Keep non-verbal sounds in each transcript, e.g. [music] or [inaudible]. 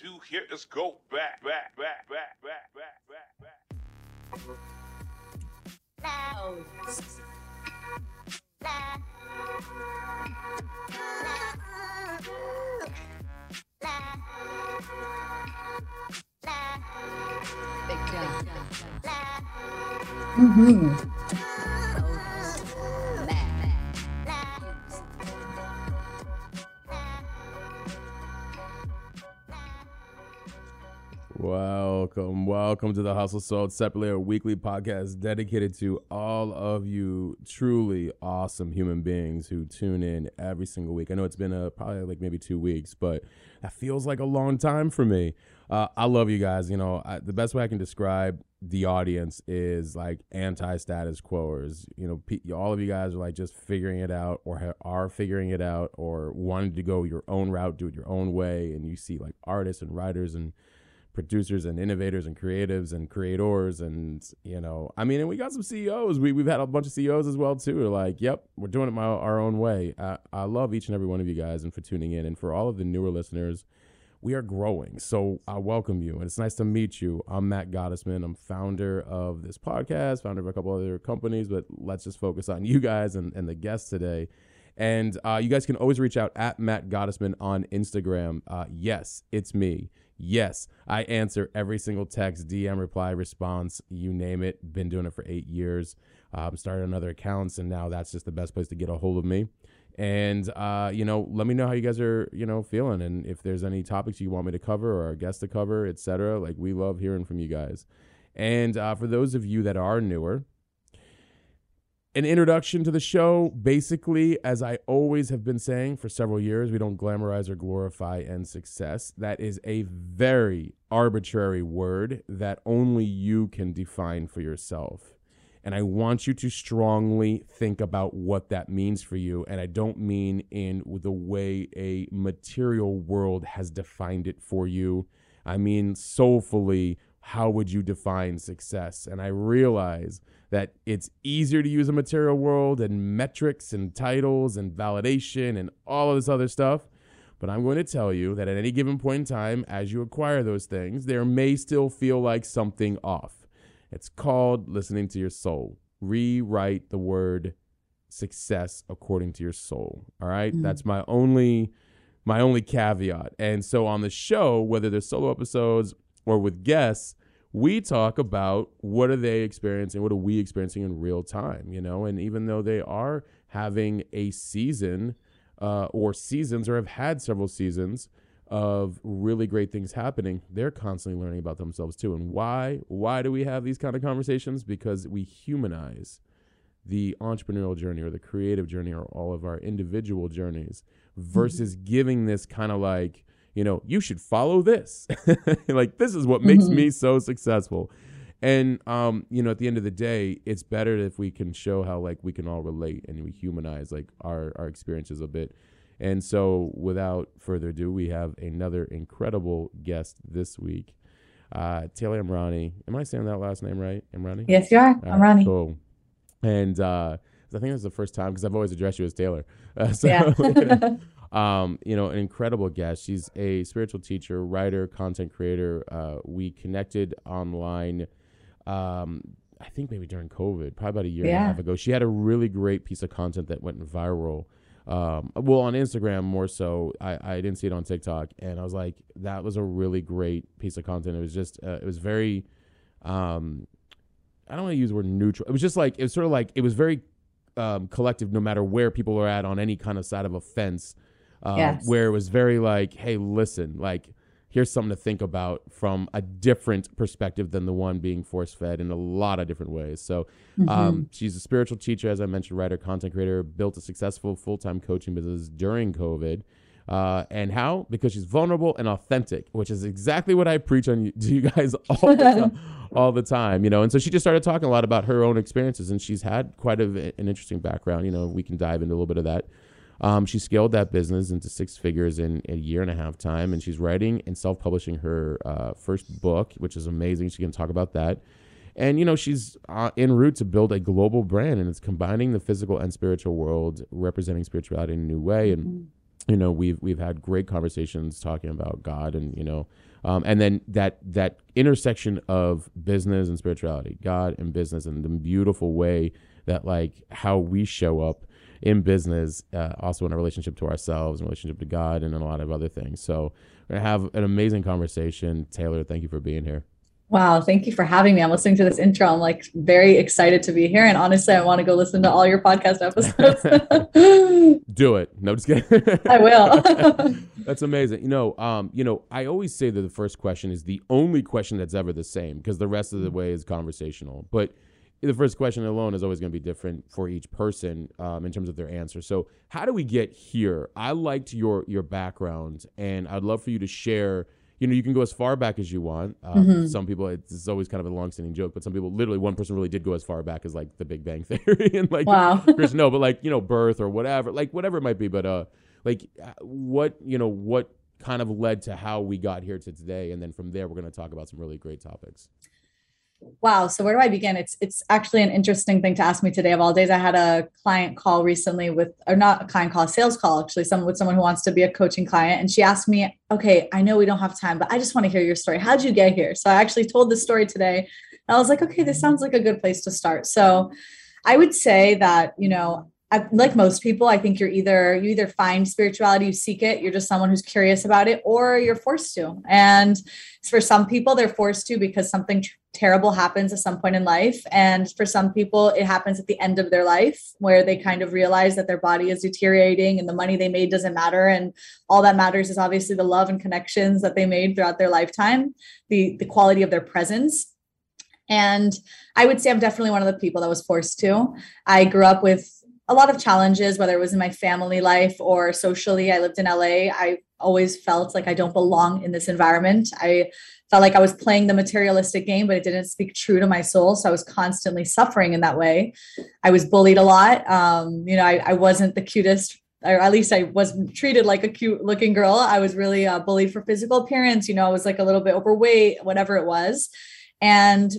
do here is go back, back, back, back, back, back, back, back, back. Welcome, welcome to the Hustle Sold Separately, a weekly podcast dedicated to all of you truly awesome human beings who tune in every single week. I know it's been a, probably like maybe two weeks, but that feels like a long time for me. Uh, I love you guys. You know, I, the best way I can describe the audience is like anti-status quoers. You know, pe- all of you guys are like just figuring it out, or ha- are figuring it out, or wanting to go your own route, do it your own way. And you see like artists and writers and producers and innovators and creatives and creators and you know i mean and we got some ceos we, we've had a bunch of ceos as well too. Like yep we're doing it my, our own way. I, I love each and every one of you guys and for tuning in. And for all of the newer listeners we are growing. So i welcome you. And it's nice to meet you. I'm matt gottesman. I'm founder of this podcast founder of a couple other companies but let's just focus on you guys and, and the guests today. And uh, you guys can always reach out at Matt Gottesman on Instagram. Uh, yes, it's me. Yes, I answer every single text, DM, reply, response, you name it. Been doing it for eight years. Um, started on other accounts, and now that's just the best place to get a hold of me. And uh, you know, let me know how you guys are, you know, feeling, and if there's any topics you want me to cover or a guest to cover, etc. Like we love hearing from you guys. And uh, for those of you that are newer, an introduction to the show. Basically, as I always have been saying for several years, we don't glamorize or glorify end success. That is a very arbitrary word that only you can define for yourself. And I want you to strongly think about what that means for you. And I don't mean in the way a material world has defined it for you. I mean soulfully, how would you define success? And I realize that it's easier to use a material world and metrics and titles and validation and all of this other stuff. But I'm going to tell you that at any given point in time, as you acquire those things, there may still feel like something off. It's called listening to your soul. Rewrite the word success according to your soul. All right? Mm. That's my only my only caveat. And so on the show, whether there's solo episodes or with guests, we talk about what are they experiencing, what are we experiencing in real time, you know? And even though they are having a season uh, or seasons or have had several seasons of really great things happening, they're constantly learning about themselves too. And why? Why do we have these kind of conversations? Because we humanize the entrepreneurial journey or the creative journey or all of our individual journeys versus giving this kind of like you know you should follow this [laughs] like this is what makes me so successful and um you know at the end of the day it's better if we can show how like we can all relate and we humanize like our our experiences a bit and so without further ado we have another incredible guest this week uh taylor imrani am i saying that last name right imrani Yes, you are. all I'm right, Ronnie. Cool. And uh, I think it's the first time because I've always addressed you as Taylor. Uh, so, Yeah. [laughs] [laughs] um, you know, an incredible guest. She's a spiritual teacher, writer, content creator. Uh, we connected online. Um, I think maybe during COVID, probably about a year and a half ago. She had a really great piece of content that went viral. Um, well, on Instagram more so. I, I didn't see it on TikTok, and I was like, that was a really great piece of content. It was just, uh, it was very, um, I don't want to use the word neutral. It was just like it was sort of like it was very um, collective, no matter where people are at on any kind of side of a fence. Um, Yes. Where it was very like, hey, listen, like here's something to think about from a different perspective than the one being force fed in a lot of different ways. So um, she's a spiritual teacher, as I mentioned, writer, content creator, built a successful full time coaching business during COVID. Uh, and how? Because she's vulnerable and authentic, which is exactly what I preach on you, [laughs] to you guys all the [laughs] time, all the time, you know. And so she just started talking a lot about her own experiences, and she's had quite a, an interesting background. You know, we can dive into a little bit of that. Um, she scaled that business into six figures in a year and a half time, and she's writing and self-publishing her uh, first book, which is amazing. She can talk about that. And you know she's uh, en route to build a global brand, and it's combining the physical and spiritual world, representing spirituality in a new way. And you know we've we've had great conversations talking about God and you know um, and then that that intersection of business and spirituality, God and business, and the beautiful way that like how we show up in business, uh, also in a relationship to ourselves, in relationship to God, and in a lot of other things. So we're gonna have an amazing conversation. Taylor, thank you for being here. Wow, thank you for having me. I'm listening to this intro. I'm like very excited to be here. And honestly, I want to go listen to all your podcast episodes. [laughs] Do it. No, just kidding. I will. [laughs] that's amazing. You know, um, you know, I always say that the first question is the only question that's ever the same because the rest of the way is conversational. But the first question alone is always going to be different for each person um, in terms of their answer. So, how do we get here? I liked your your background, and I'd love for you to share you know, you can go as far back as you want. Um, mm-hmm. Some people, it's, always kind of a long-standing joke, but some people, literally, one person really did go as far back as like The Big Bang [laughs] Theory and like, wow, [laughs] Chris, no, but like you know, birth or whatever, like whatever it might be. But uh, like uh, what you know, what kind of led to how we got here to today, and then from there, we're going to talk about some really great topics. Wow. So where do I begin? It's it's actually an interesting thing to ask me today. Of all days, I had a client call recently with, or not a client call, a sales call actually, someone with someone who wants to be a coaching client, and she asked me, "Okay, I know we don't have time, but I just want to hear your story. How'd you get here?" So I actually told the story today. And I was like, "Okay, this sounds like a good place to start." So I would say that you know like most people, I think you're either you either find spirituality, you seek it, you're just someone who's curious about it, or you're forced to. And for some people, they're forced to because something terrible happens at some point in life. And for some people, it happens at the end of their life where they kind of realize that their body is deteriorating and the money they made doesn't matter. And all that matters is obviously the love and connections that they made throughout their lifetime, the the quality of their presence. And I would say I'm definitely one of the people that was forced to. I grew up with a lot of challenges, whether it was in my family life or socially. I lived in LA. I always felt like I don't belong in this environment. I felt like I was playing the materialistic game, but it didn't speak true to my soul. So I was constantly suffering in that way. I was bullied a lot. Um, you know, I, I wasn't the cutest or at least I wasn't treated like a cute looking girl. I was really uh, bullied for physical appearance. You know, I was like a little bit overweight, whatever it was. And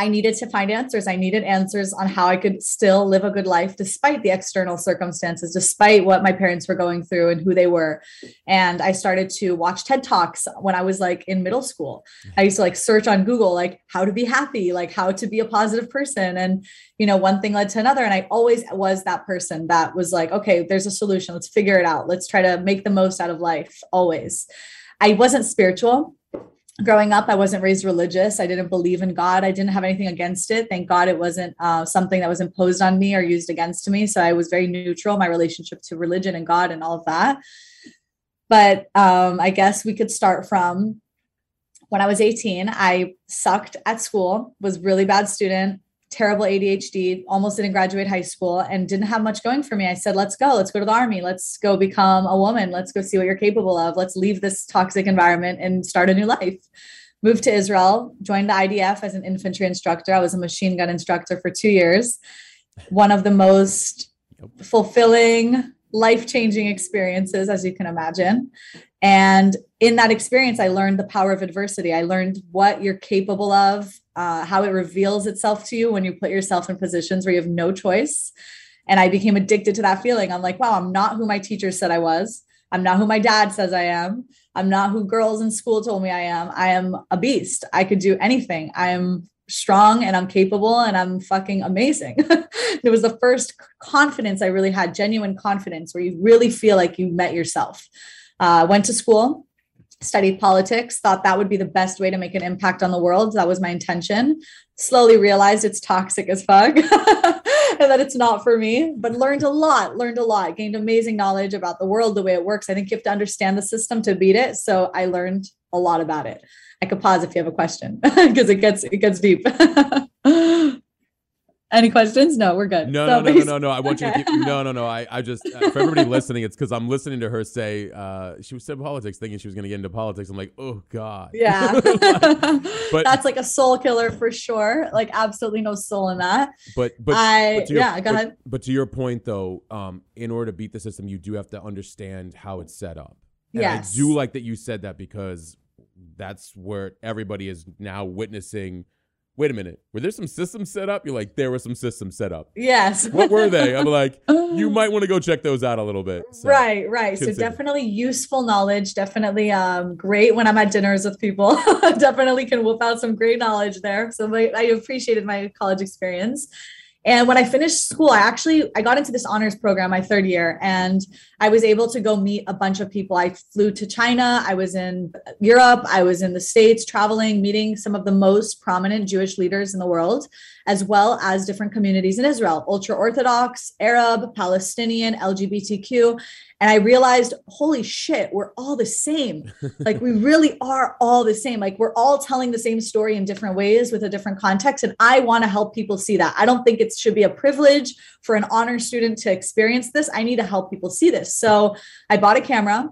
I needed to find answers. I needed answers on how I could still live a good life despite the external circumstances, despite what my parents were going through and who they were. And I started to watch TED Talks when I was like in middle school. Mm-hmm. I used to like search on Google, like how to be happy, like how to be a positive person. And, you know, one thing led to another. And I always was that person that was like, okay, there's a solution. Let's figure it out. Let's try to make the most out of life always. I wasn't spiritual growing up i wasn't raised religious. I didn't believe in god. I didn't have anything against it. Thank god it wasn't uh, something that was imposed on me or used against me. So i was very neutral my relationship to religion and god and all of that. But um, i guess we could start from when i was 18 i sucked at school was really bad student terrible ADHD, almost didn't graduate high school and didn't have much going for me. I said, let's go, let's go to the army, let's go become a woman, let's go see what you're capable of, let's leave this toxic environment and start a new life. Moved to Israel, joined the IDF as an infantry instructor. I was a machine gun instructor for two years. One of the most fulfilling, life changing experiences, as you can imagine. And in that experience, I learned the power of adversity. I learned what you're capable of, uh, how it reveals itself to you when you put yourself in positions where you have no choice. And I became addicted to that feeling. I'm like, wow, I'm not who my teacher said I was. I'm not who my dad says I am. I'm not who girls in school told me I am. I am a beast. I could do anything. I am strong and I'm capable and I'm fucking amazing. [laughs] it was the first confidence I really had, genuine confidence, where you really feel like you met yourself. Uh, went to school, studied politics, thought that would be the best way to make an impact on the world. That was my intention. Slowly realized it's toxic as fuck [laughs] and that it's not for me, but learned a lot, learned a lot, gained amazing knowledge about the world, the way it works. I think you have to understand the system to beat it. So I learned a lot about it. I could pause if you have a question [laughs] because it gets it gets deep. [laughs] Any questions? No, we're good. No, so no, no, no, no, no. I want okay. you to keep. [laughs] No, no, no. I, I just uh, for everybody listening, it's because I'm listening to her say uh, she was said politics, thinking she was going to get into politics. I'm like, oh god. Yeah. [laughs] like, but [laughs] that's like a soul killer for sure. Like absolutely no soul in that. But but, I, but your, yeah. Go but, ahead. But to your point, though, um, in order to beat the system, you do have to understand how it's set up. And yes. I do like that you said that because that's where everybody is now witnessing wait a minute, were there some systems set up? You're like, there were some systems set up. Yes. What were they? I'm [laughs] like, you might want to go check those out a little bit. So, right, right. So definitely useful knowledge. Definitely um, great when I'm at dinners with people. [laughs] definitely can whip out some great knowledge there. So my, I appreciated my college experience. And when I finished school, I actually I got into this honors program my third year and I was able to go meet a bunch of people. I flew to China, I was in Europe, I was in the States traveling, meeting some of the most prominent Jewish leaders in the world, as well as different communities in Israel, ultra orthodox, Arab, Palestinian, LGBTQ. And I realized, holy shit, we're all the same. like we [laughs] really are all the same. Like we're all telling the same story in different ways with a different context. And I want to help people see that. I don't think it should be a privilege for an honor student to experience this. I need to help people see this. So I bought a camera.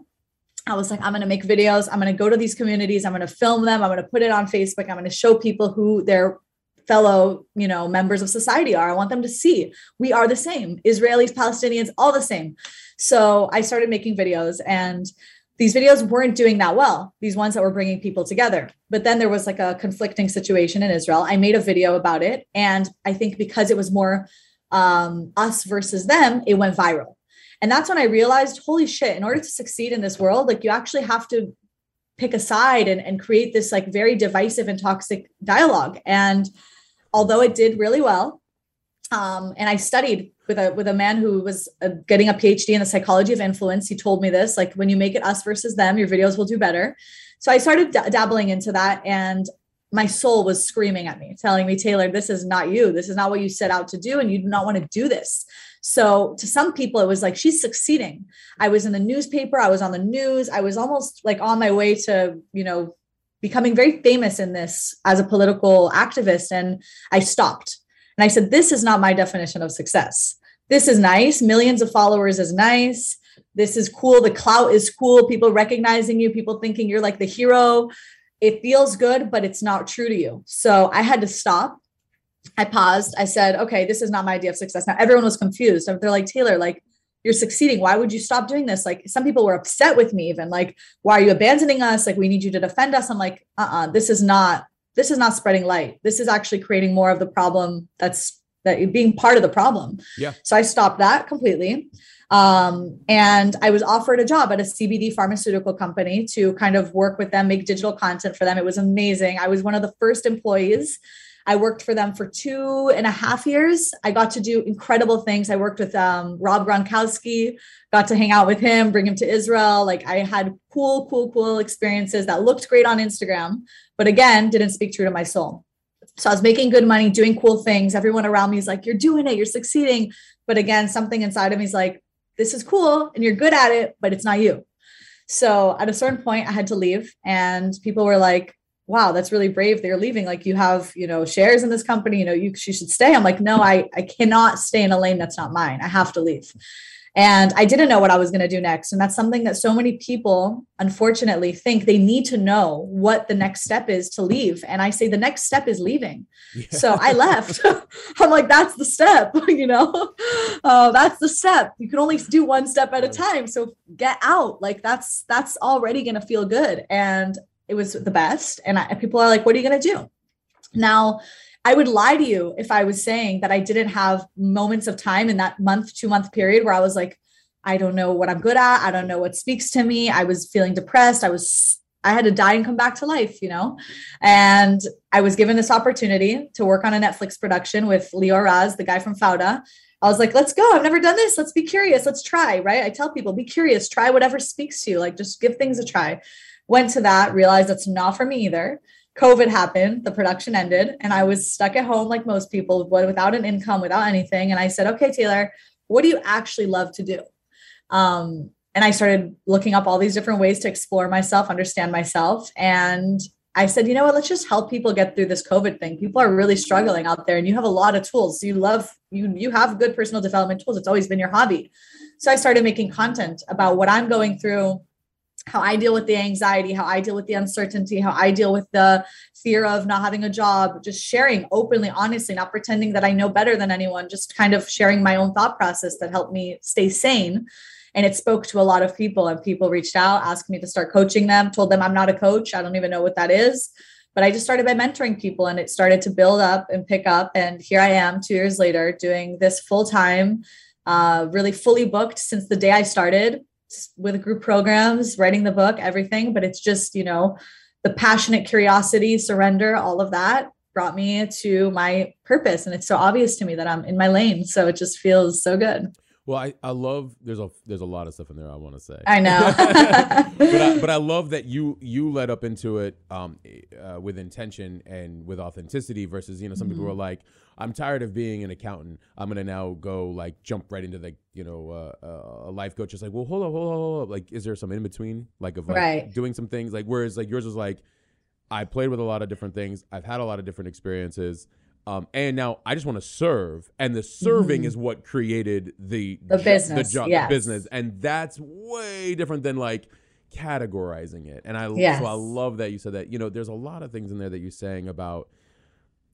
I was like, I'm going to make videos. I'm going to go to these communities. I'm going to film them. I'm going to put it on Facebook. I'm going to show people who their fellow, you know, members of society are. I want them to see we are the same. Israelis, Palestinians, all the same. So I started making videos and these videos weren't doing that well, these ones that were bringing people together. But then there was like a conflicting situation in Israel. I made a video about it. And I think because it was more um, us versus them, it went viral. And that's when I realized, holy shit, in order to succeed in this world, like you actually have to pick a side and, and create this like very divisive and toxic dialogue. And although it did really well, um, and I studied with a with a man who was uh, getting a PhD in the psychology of influence. He told me this, like when you make it us versus them, your videos will do better. So I started d- dabbling into that, and my soul was screaming at me, telling me, Taylor, this is not you. This is not what you set out to do, and you do not want to do this. So to some people, it was like she's succeeding. I was in the newspaper, I was on the news, I was almost like on my way to, you know, becoming very famous in this as a political activist, and I stopped. And I said, This is not my definition of success this is nice. Millions of followers is nice. This is cool. The clout is cool. People recognizing you, people thinking you're like the hero. It feels good, but it's not true to you. So I had to stop. I paused. I said, okay, this is not my idea of success. Now everyone was confused. They're like, Taylor, like, you're succeeding. Why would you stop doing this? Like some people were upset with me, even like, why are you abandoning us? Like, we need you to defend us. I'm like, uh-uh, this is not, this is not spreading light. This is actually creating more of the problem that's that being part of the problem. Yeah. So I stopped that completely. Um, and I was offered a job at a CBD pharmaceutical company to kind of work with them, make digital content for them. It was amazing. I was one of the first employees. I worked for them for two and a half years. I got to do incredible things. I worked with um, Rob Gronkowski, got to hang out with him, bring him to Israel. Like I had cool, cool, cool experiences that looked great on Instagram, but again, didn't speak true to my soul. So I was making good money, doing cool things. Everyone around me is like, you're doing it, you're succeeding. But again, something inside of me is like, this is cool and you're good at it, but it's not you. So at a certain point, I had to leave, and people were like, wow, that's really brave. They're leaving. Like you have, you know, shares in this company, you know, you, you should stay. I'm like, no, I, I cannot stay in a lane that's not mine. I have to leave. And I didn't know what I was going to do next. And that's something that so many people, unfortunately, think they need to know what the next step is to leave. And I say the next step is leaving. Yeah. So I left. [laughs] I'm like, that's the step, [laughs] you know, uh, that's the step. You can only do one step at a time. So get out. Like that's, that's already going to feel good. And it was the best. And I, people are like, what are you going to do? Now, I would lie to you if I was saying that I didn't have moments of time in that month, two month period where I was like, I don't know what I'm good at. I don't know what speaks to me. I was feeling depressed. I was, I had to die and come back to life, you know? And I was given this opportunity to work on a Netflix production with Lior Raz, the guy from Fauda. I was like, let's go. I've never done this. Let's be curious. Let's try, right? I tell people, be curious, try whatever speaks to you. Like, just give things a try. Went to that, realized that's not for me either. COVID happened, the production ended, and I was stuck at home like most people, without an income, without anything. And I said, okay, Taylor, what do you actually love to do? Um, and I started looking up all these different ways to explore myself, understand myself. And I said, you know what, let's just help people get through this COVID thing. People are really struggling out there, and you have a lot of tools. You love you you have good personal development tools. It's always been your hobby. So I started making content about what I'm going through how I deal with the anxiety, how I deal with the uncertainty, how I deal with the fear of not having a job, just sharing openly, honestly, not pretending that I know better than anyone, just kind of sharing my own thought process that helped me stay sane. And it spoke to a lot of people, and people reached out, asked me to start coaching them, told them I'm not a coach. I don't even know what that is. but I just started by mentoring people and it started to build up and pick up. And here I am two years later doing this full time, uh, really fully booked since the day I started with group programs, writing the book, everything. But it's just, you know, the passionate curiosity, surrender, all of that brought me to my purpose. And it's so obvious to me that I'm in my lane. So it just feels so good. Well, I, I love there's a there's a lot of stuff in there I want to say. I know, [laughs] but I, but I [laughs] love that you you led up into it um, uh, with intention and with authenticity versus you know some mm-hmm. people are like I'm tired of being an accountant I'm gonna now go like jump right into the you know uh, uh, a life coach. It's like well hold up hold up hold up like is there some in between like of like right. doing some things like whereas like yours was like I played with a lot of different things I've had a lot of different experiences um, and now I just want to serve, and the serving Mhm. is what created the The jo- business, the job, yes. the business, and that's way different than like categorizing it. And I Yes. so I love that you said that. You know, there's a lot of things in there that you're saying about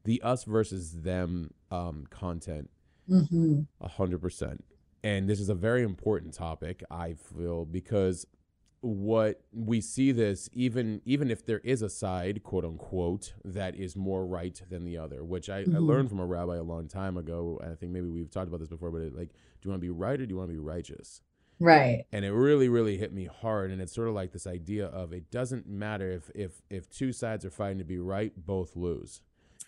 the us versus them um, content, Mhm. a hundred percent. And this is a very important topic, I feel, because what we see this even even if there is a side quote unquote that is more right than the other which I, I Mhm. learned from a rabbi a long time ago and i think maybe we've talked about this before but it, like do you want to be right or do you want to be righteous Right. and it really really hit me hard and it's sort of like this idea of it doesn't matter if if if two sides are fighting to be right both lose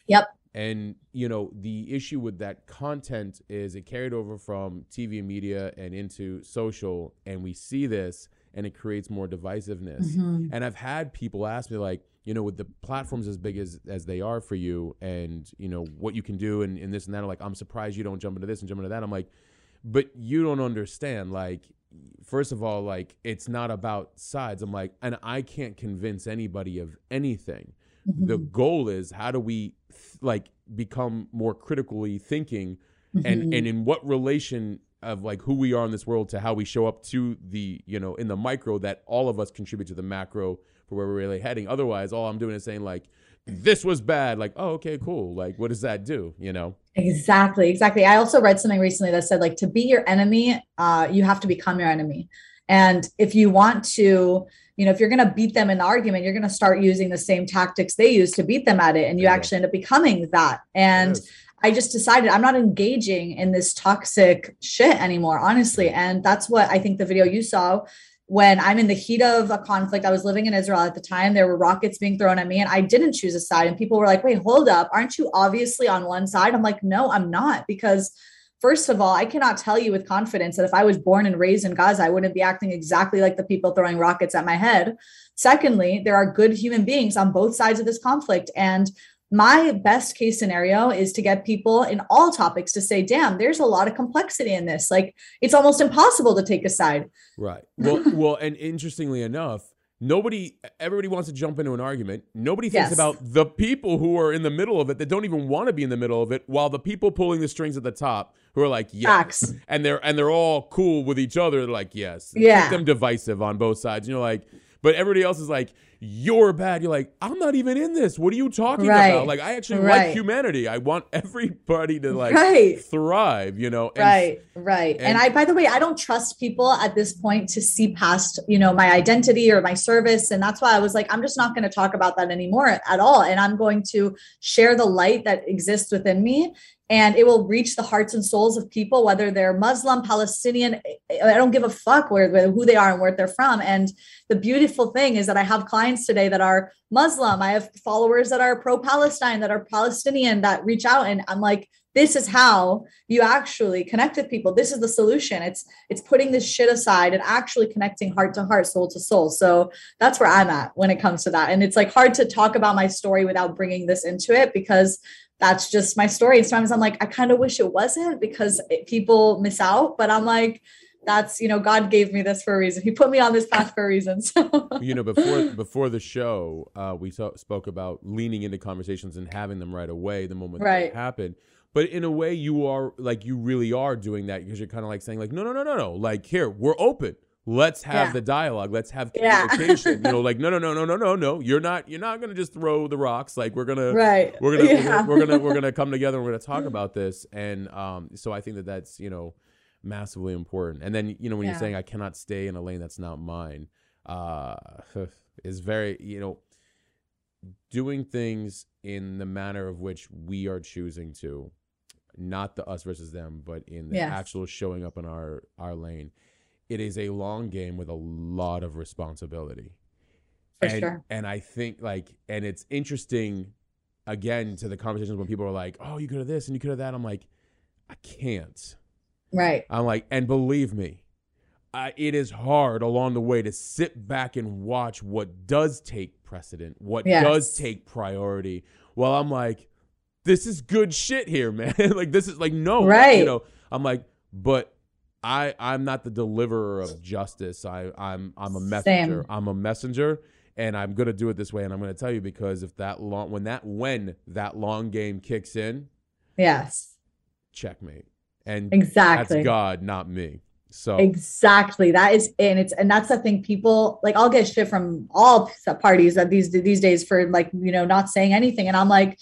Yep. and you know the issue with that content is it carried over from tv and media and into social and we see this and it creates more divisiveness Mhm. and i've had people ask me like you know with the platforms as big as as they are for you and you know what you can do and, and this and that I'm like i'm surprised you don't jump into this and jump into that i'm like but you don't understand like first of all like it's not about sides i'm like and i can't convince anybody of anything the Mhm. goal is how do we th- like become more critically thinking and Mhm. and in what relation of like who we are in this world to how we show up to the you know in the micro that all of us contribute to the macro for where we're really heading otherwise all i'm doing is saying like this was bad like oh okay cool like what does that do you know Exactly, exactly. I also read something recently that said like to be your enemy, uh, you have to become your enemy. And if you want to, you know, if you're going to beat them in the argument, you're going to start using the same tactics they use to beat them at it, and you go. actually end up becoming that. And Yes. I just decided I'm not engaging in this toxic shit anymore, honestly. And that's what I think the video you saw when I'm in the heat of a conflict. I was living in Israel at the time. There were rockets being thrown at me, and I didn't choose a side. And people were like, wait, hold up. Aren't you obviously on one side? I'm like, no, I'm not. Because, first of all, I cannot tell you with confidence that if I was born and raised in Gaza, I wouldn't be acting exactly like the people throwing rockets at my head. Secondly, there are good human beings on both sides of this conflict. And my best case scenario is to get people in all topics to say, damn, there's a lot of complexity in this. Like it's almost impossible to take a side. Right. Well, [laughs] well, and interestingly enough, nobody, everybody wants to jump into an argument. Nobody thinks Yes. about the people who are in the middle of it that don't even want to be in the middle of it, while the people pulling the strings at the top who are like, yes, Facts. and they're and they're all cool with each other. They're like, yes, Yeah. Keep them divisive on both sides. You know, like, but everybody else is like, you're bad. You're like, I'm not even in this. What are you talking Right. about? Like, I actually like Right. humanity. I want [laughs] everybody to like Right. thrive. You know, and right right and, and- i by the way i don't trust people at this point to see past you know my identity or my service and that's why i was like i'm just not going to talk about that anymore at all and i'm going to share the light that exists within me and it will reach the hearts and souls of people whether they're muslim palestinian i don't give a fuck where, who they are and where they're from. And the beautiful thing is that i have clients today that are muslim. I have followers that are pro-palestine that are palestinian that reach out and i'm like this is how you actually connect with people. This is the solution. It's it's putting this shit aside and actually connecting heart to heart soul to soul. So that's where i'm at when it comes to that. And it's like hard to talk about my story without bringing this into it because that's just my story. And sometimes i'm like i kind of wish it wasn't because it, people miss out but i'm like that's you know god gave me this for a reason. He put me on this path for a reason so. [laughs] You know before [laughs] before the show uh, we so- spoke about leaning into conversations and having them right away the moment Right. they happen but in a way you are like you really are doing that because you're kind of like saying like no no no no no. Like here we're open let's have Yeah. the dialogue let's have Yeah. communication you know like [laughs] no no no no no no no you're not you're not gonna just throw the rocks like we're gonna right we're gonna, Yeah. we're gonna we're gonna we're [laughs] gonna come together and we're gonna talk about this and um so i think that that's you know massively important and then you know when Yeah. you're saying i cannot stay in a lane that's not mine uh [laughs] is very you know doing things in the manner of which we are choosing to, not the us versus them, but in the Yes. actual showing up in our our lane. It is a long game with a lot of responsibility. For and, sure. And I think like, and it's interesting, again, to the conversations when people are like, "Oh, you could have this and you could have that." I'm like, I can't. Right. I'm like, and believe me, I, it is hard along the way to sit back and watch what does take precedent, what Yes. does take priority. While I'm like, this is good shit here, [laughs] man. like this is like no, right. you know. I'm like, but I I'm not the deliverer of justice. I I'm I'm a messenger. Same. I'm a messenger. And I'm gonna do it this way, and I'm gonna tell you because if that long when that when that long game kicks in, Yes. checkmate. And Exactly. that's God, not me. So Exactly. That is and it's and that's the thing people like I'll get shit from all parties that these these days for like, you know, not saying anything. And I'm like,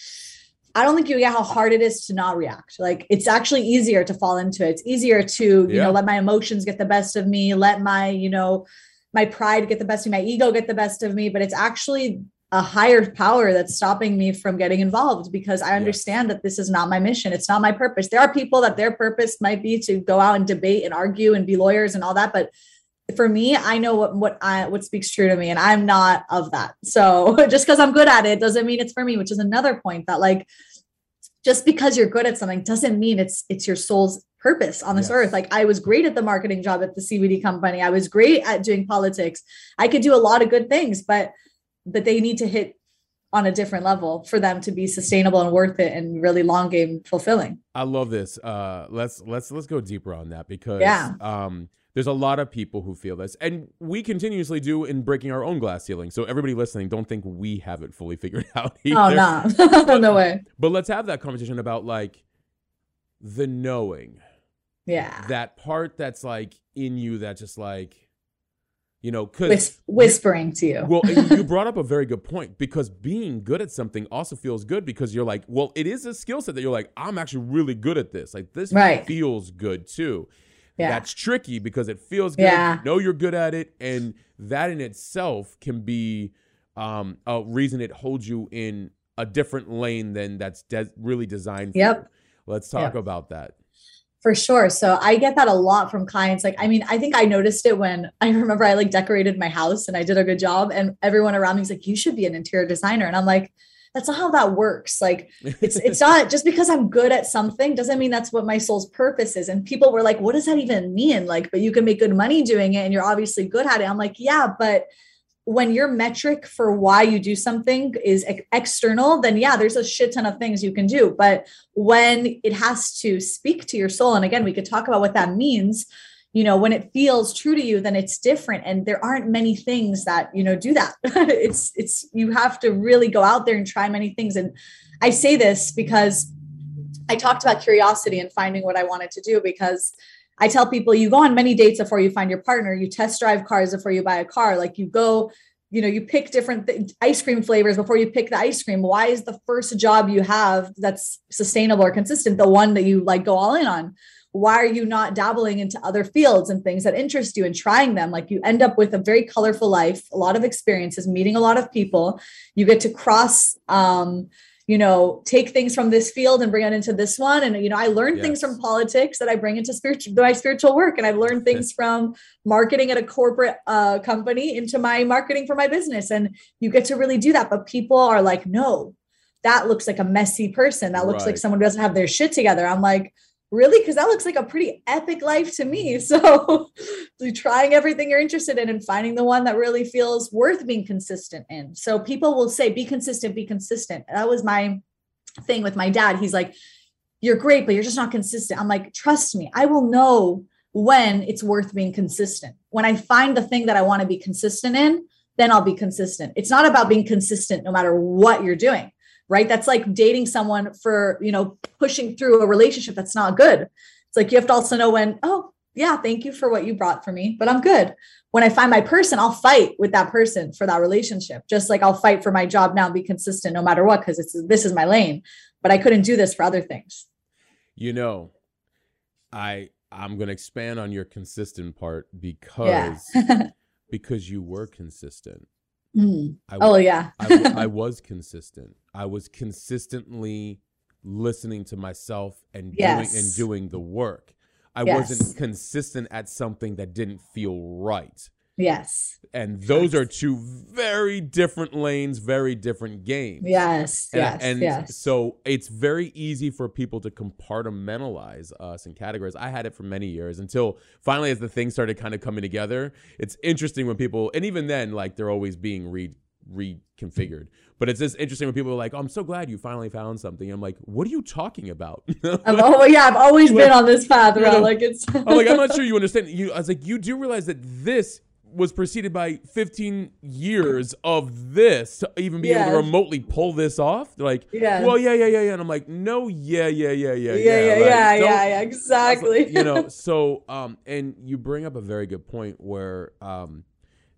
I don't think you get how hard it is to not react. Like it's actually easier to fall into it. It's easier to, you Yeah. know, let my emotions get the best of me, let my, you know, my pride get the best of me, my ego get the best of me. But it's actually a higher power that's stopping me from getting involved because I understand that this is not my mission. It's not my purpose. There are people that their purpose might be to go out and debate and argue and be lawyers and all that, but for me, I know what what I what speaks true to me, and I'm not of that. So [laughs] just because I'm good at it doesn't mean it's for me. Which is another point that like just because you're good at something doesn't mean it's it's your soul's purpose on this Yes. earth. Like I was great at the marketing job at the CBD company. I was great at doing politics. I could do a lot of good things, but but they need to hit on a different level for them to be sustainable and worth it and really long game fulfilling. I love this. Uh, let's let's let's go deeper on that because Yeah. um, there's a lot of people who feel this, and we continuously do in breaking our own glass ceiling. So everybody listening, don't think we have it fully [laughs] figured out. Oh either. [laughs] no, no way. But let's have that conversation about like the knowing, Yeah. that part that's like in you, that just like, you know, Whis- whispering to you. well, you [laughs] brought up a very good point because being good at something also feels good because you're like, well, it is a skill set that you're like, I'm actually really good at this. Like this Right. feels good too. Yeah. That's tricky because it feels good. Yeah. You know you're good at it, and that in itself can be um, a reason it holds you in a different lane than that's de- really designed for. Yep. Let's talk Yep. about that. For sure. So I get that a lot from clients. Like, I mean, I think I noticed it when [laughs] I remember I like decorated my house and I did a good job, and everyone around me was like, "You should be an interior designer," and I'm like, "That's not how that works." Like, it's it's [laughs] not just because I'm good at something doesn't mean that's what my soul's purpose is. And people were like, "What does that even mean?" Like, but you can make good money doing it, and you're obviously good at it. I'm like, "Yeah, but." when your metric for why you do something is ex- external, then yeah, there's a shit ton of things you can do. But when it has to speak to your soul, and again, we could talk about what that means. You know, when it feels true to you, then it's different. And there aren't many things that, you know, do that. [laughs] it's, it's, you have to really go out there and try many things. And I say this because I talked about curiosity and finding what I wanted to do because I tell people you go on many dates before you find your partner, you test drive cars before you buy a car, like you go, you know, you pick different th- ice cream flavors before you pick the ice cream. Why is the first job you have that's sustainable or consistent the one that you like go all in on? Why are you not dabbling into other fields and things that interest you and trying them? Like you end up with a very colorful life, a lot of experiences, meeting a lot of people. You get to cross um, you know, take things from this field and bring it into this one. And, you know, I learned things from politics that I bring into spiritual, my spiritual work. And I've learned [laughs] things from marketing at a corporate uh, company into my marketing for my business. And you get to really do that. But people are like, no, that looks like a messy person. That looks like someone who doesn't have their shit together. I'm like, really? Because that looks like a pretty epic life to me. [laughs] So trying everything you're interested in and finding the one that really feels worth being consistent in. So people will say, be consistent, be consistent. That was my thing with my dad. He's like, you're great, but you're just not consistent. I'm like, trust me, I will know when it's worth being consistent. When I find the thing that I want to be consistent in, then I'll be consistent. It's not about being consistent no matter what you're doing, right? That's like dating someone for, you know, pushing through a relationship that's not good. It's like you have to also know when, oh, yeah, thank you for what you brought for me, but I'm good. When I find my person, I'll fight with that person for that relationship. Just like I'll fight for my job now and be consistent no matter what, because it's this is my lane. But I couldn't do this for other things. You know, I I'm gonna expand on your consistent part because Yeah. [laughs] because you were consistent. Mm. I, Oh yeah. I [laughs] was consistent. I was consistently listening to myself and doing and doing the work. I Yes. wasn't consistent at something that didn't feel right. yes. And those are two very different lanes, very different games. Yes. And, Yes. and yes. so it's very easy for people to compartmentalize us and categories. I had it for many years until finally, as the things started kind of coming together, it's interesting when people, and even then, like they're always being re reconfigured. But it's just interesting when people are like, oh, "I'm so glad you finally found something." I'm like, "What are you talking about?" [laughs] I've, oh yeah, I've always been on this path, You know, Like it's. I'm like, I'm not [laughs] sure you understand. You, I was like, you do realize that this was preceded by 15 years of this to even be able to remotely pull this off. They're like, Yeah. well, yeah, yeah, yeah, yeah. And I'm like, no, yeah, yeah, yeah, yeah, yeah, yeah, yeah, Like, yeah, yeah, I was like, exactly. you know, [laughs] so um, and you bring up a very good point where um,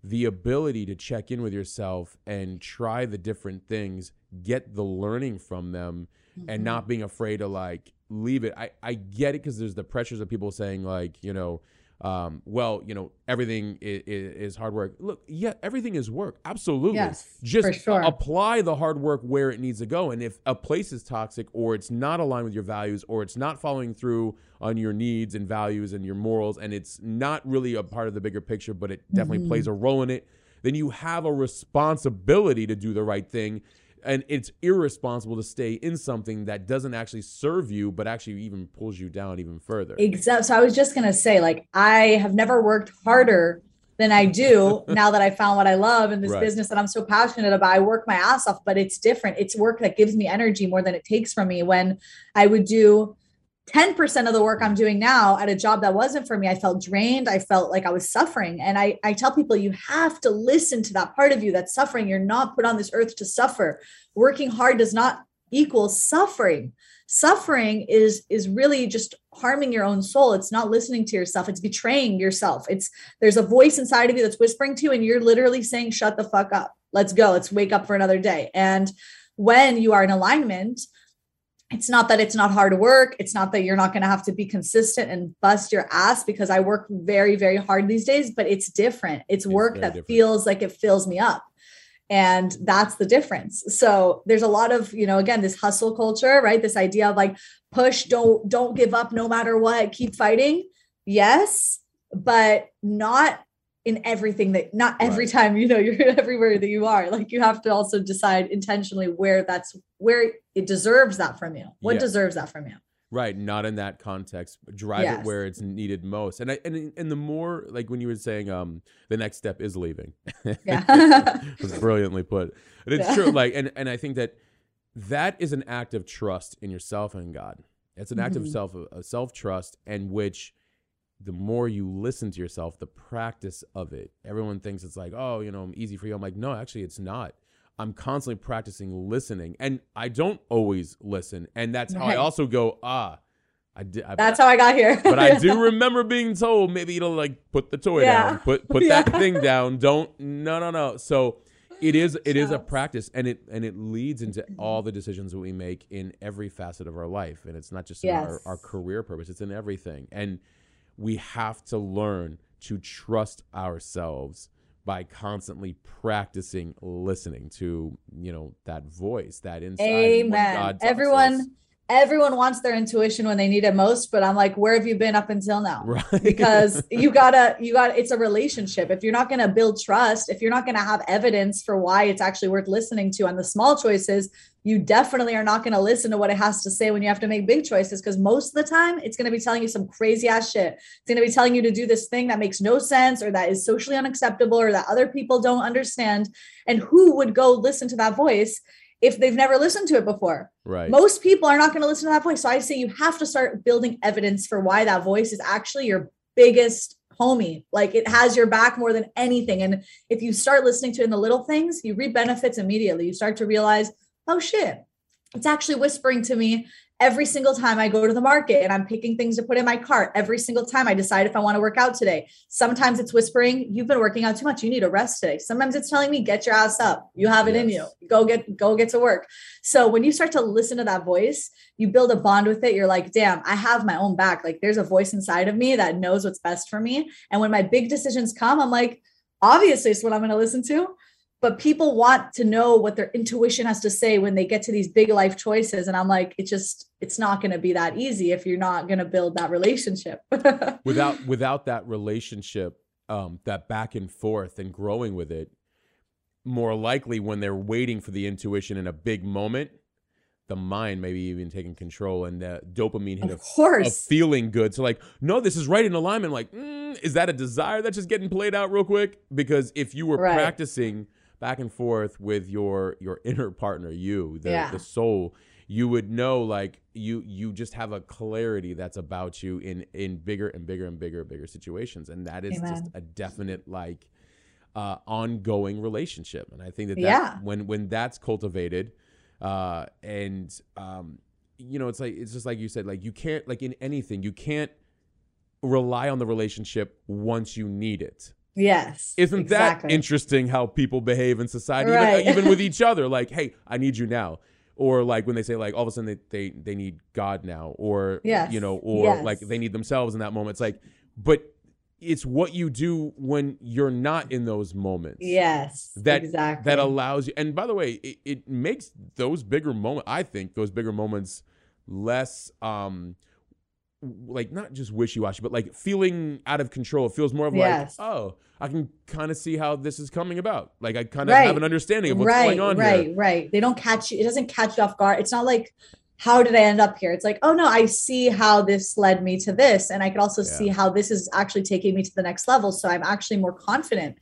the ability to check in with yourself and try the different things, get the learning from them, Mm-hmm. and not being afraid to like leave it. I I get it because there's the pressures of people saying like you know. Um, well, you know, everything is, is hard work. Look, yeah, everything is work. Absolutely. Yes, Just for sure. apply the hard work where it needs to go. And if a place is toxic or it's not aligned with your values or it's not following through on your needs and values and your morals and it's not really a part of the bigger picture, but it definitely Mm-hmm. plays a role in it, then you have a responsibility to do the right thing. And it's irresponsible to stay in something that doesn't actually serve you, but actually even pulls you down even further. Exactly. So I was just gonna say, like, I have never worked harder than I do [laughs] now that I found what I love in this Right. business that I'm so passionate about. I work my ass off, but it's different. It's work that gives me energy more than it takes from me. When I would do 10% of the work I'm doing now at a job that wasn't for me, I felt drained. I felt like I was suffering. And I, I tell people, you have to listen to that part of you that's suffering. You're not put on this earth to suffer. Working hard does not equal suffering suffering is is really just harming your own soul it's not listening to yourself it's betraying yourself it's there's a voice inside of you that's whispering to you and you're literally saying shut the fuck up let's go let's wake up for another day and when you are in alignment it's not that it's not hard work. It's not that you're not going to have to be consistent and bust your ass because i work very very hard these days but it's different. It's work that different. feels like it fills me up. And that's the difference. So there's a lot of you know again this hustle culture right? This idea of like push don't don't give up no matter what keep fighting. Yes but not in everything that not every Right. time [laughs] you know you're everywhere that you are like you have to also decide intentionally where that's where it deserves that from you what Yeah. deserves that from you Right, not in that context. Drive it where it's needed most. And I and and the more like when you were saying um the next step is leaving. Yeah. [laughs] was brilliantly put. And it's Yeah. true like and and I think that that is an act of trust in yourself and God. It's an act of Mhm. self of self trust and which the more you listen to yourself, the practice of it. Everyone thinks it's like, oh, you know, I'm easy for you. I'm like, no, actually, it's not. I'm constantly practicing listening, and I don't always listen, and that's how I also go, ah, I did. I, that's how i got here but I do [laughs] remember being told maybe know like put the toy Yeah. down, put put [laughs] Yeah. that thing down. Don't no no no. So it is it is a practice and it and it leads into all the decisions that we make in every facet of our life. And it's not just in our, our career purpose, it's in everything. And we have to learn to trust ourselves by constantly practicing listening to, you know, that voice, that inside. amen to us. Everyone wants their intuition when they need it most but i'm like where have you been up until now? Right. Because [laughs] you gotta you gotta it's a relationship. If you're not gonna build trust if you're not gonna have evidence for why it's actually worth listening to on the small choices you definitely are not gonna listen to what it has to say when you have to make big choices because most of the time it's gonna be telling you some crazy ass shit. It's gonna be telling you to do this thing that makes no sense or that is socially unacceptable or that other people don't understand. And who would go listen to that voice if they've never listened to it before right. most people are not going to listen to that voice. So I say you have to start building evidence for why that voice is actually your biggest homie. Like it has your back more than anything. And if you start listening to it in the little things, you reap benefits immediately. You start to realize, oh shit, it's actually whispering to me every single time I go to the market and I'm picking things to put in my cart. Every single time I decide if I want to work out today. Sometimes it's whispering, you've been working out too much. You need a rest today. Sometimes it's telling me, get your ass up. You have it in you. Go get go get to work. So when you start to listen to that voice, you build a bond with it. You're like, damn, I have my own back. Like there's a voice inside of me that knows what's best for me. And when my big decisions come, I'm like, obviously it's what I'm going to listen to. But people want to know what their intuition has to say when they get to these big life choices. And i'm like it just it's not going to be that easy if you're not going to build that relationship. [laughs] Without without that relationship um that back and forth and growing with it more likely when they're waiting for the intuition in a big moment the mind maybe even taking control and the dopamine hit of of, of course. feeling good. So like no this is right in alignment. Like mm, is that a desire that's just getting played out real quick? Because if you were Right. practicing back and forth with your your [laughs] inner partner you the, Yeah. the soul. You would know like you you just have a clarity that's about you in in bigger and bigger and bigger and bigger situations. And that is just a definite like uh ongoing relationship. And i think that, that Yeah. when when that's cultivated uh and um you know it's like it's just like you said like you can't like in anything you can't rely on the relationship once you need it yes isn't exactly. that interesting how people behave in society Right. even, even with [laughs] each other like hey i need you now or like when they say like all of a sudden they they, they need god now or Yes. you know or Yes. like they need themselves in that moment it's like but it's what you do when you're not in those moments yes that exactly that allows you and by the way it, it makes those bigger moments i think those bigger moments less um like not just wishy-washy but like feeling out of control it feels more of Yes. like oh i can kind of see how this is coming about like i kind of Right. have an understanding of what's right, going on right, here right. They don't catch you. It doesn't catch you off guard. It's not like, how did I end up here? It's like, oh no, I see how this led me to this. And I can also Yeah. see how this is actually taking me to the next level. So I'm actually more confident.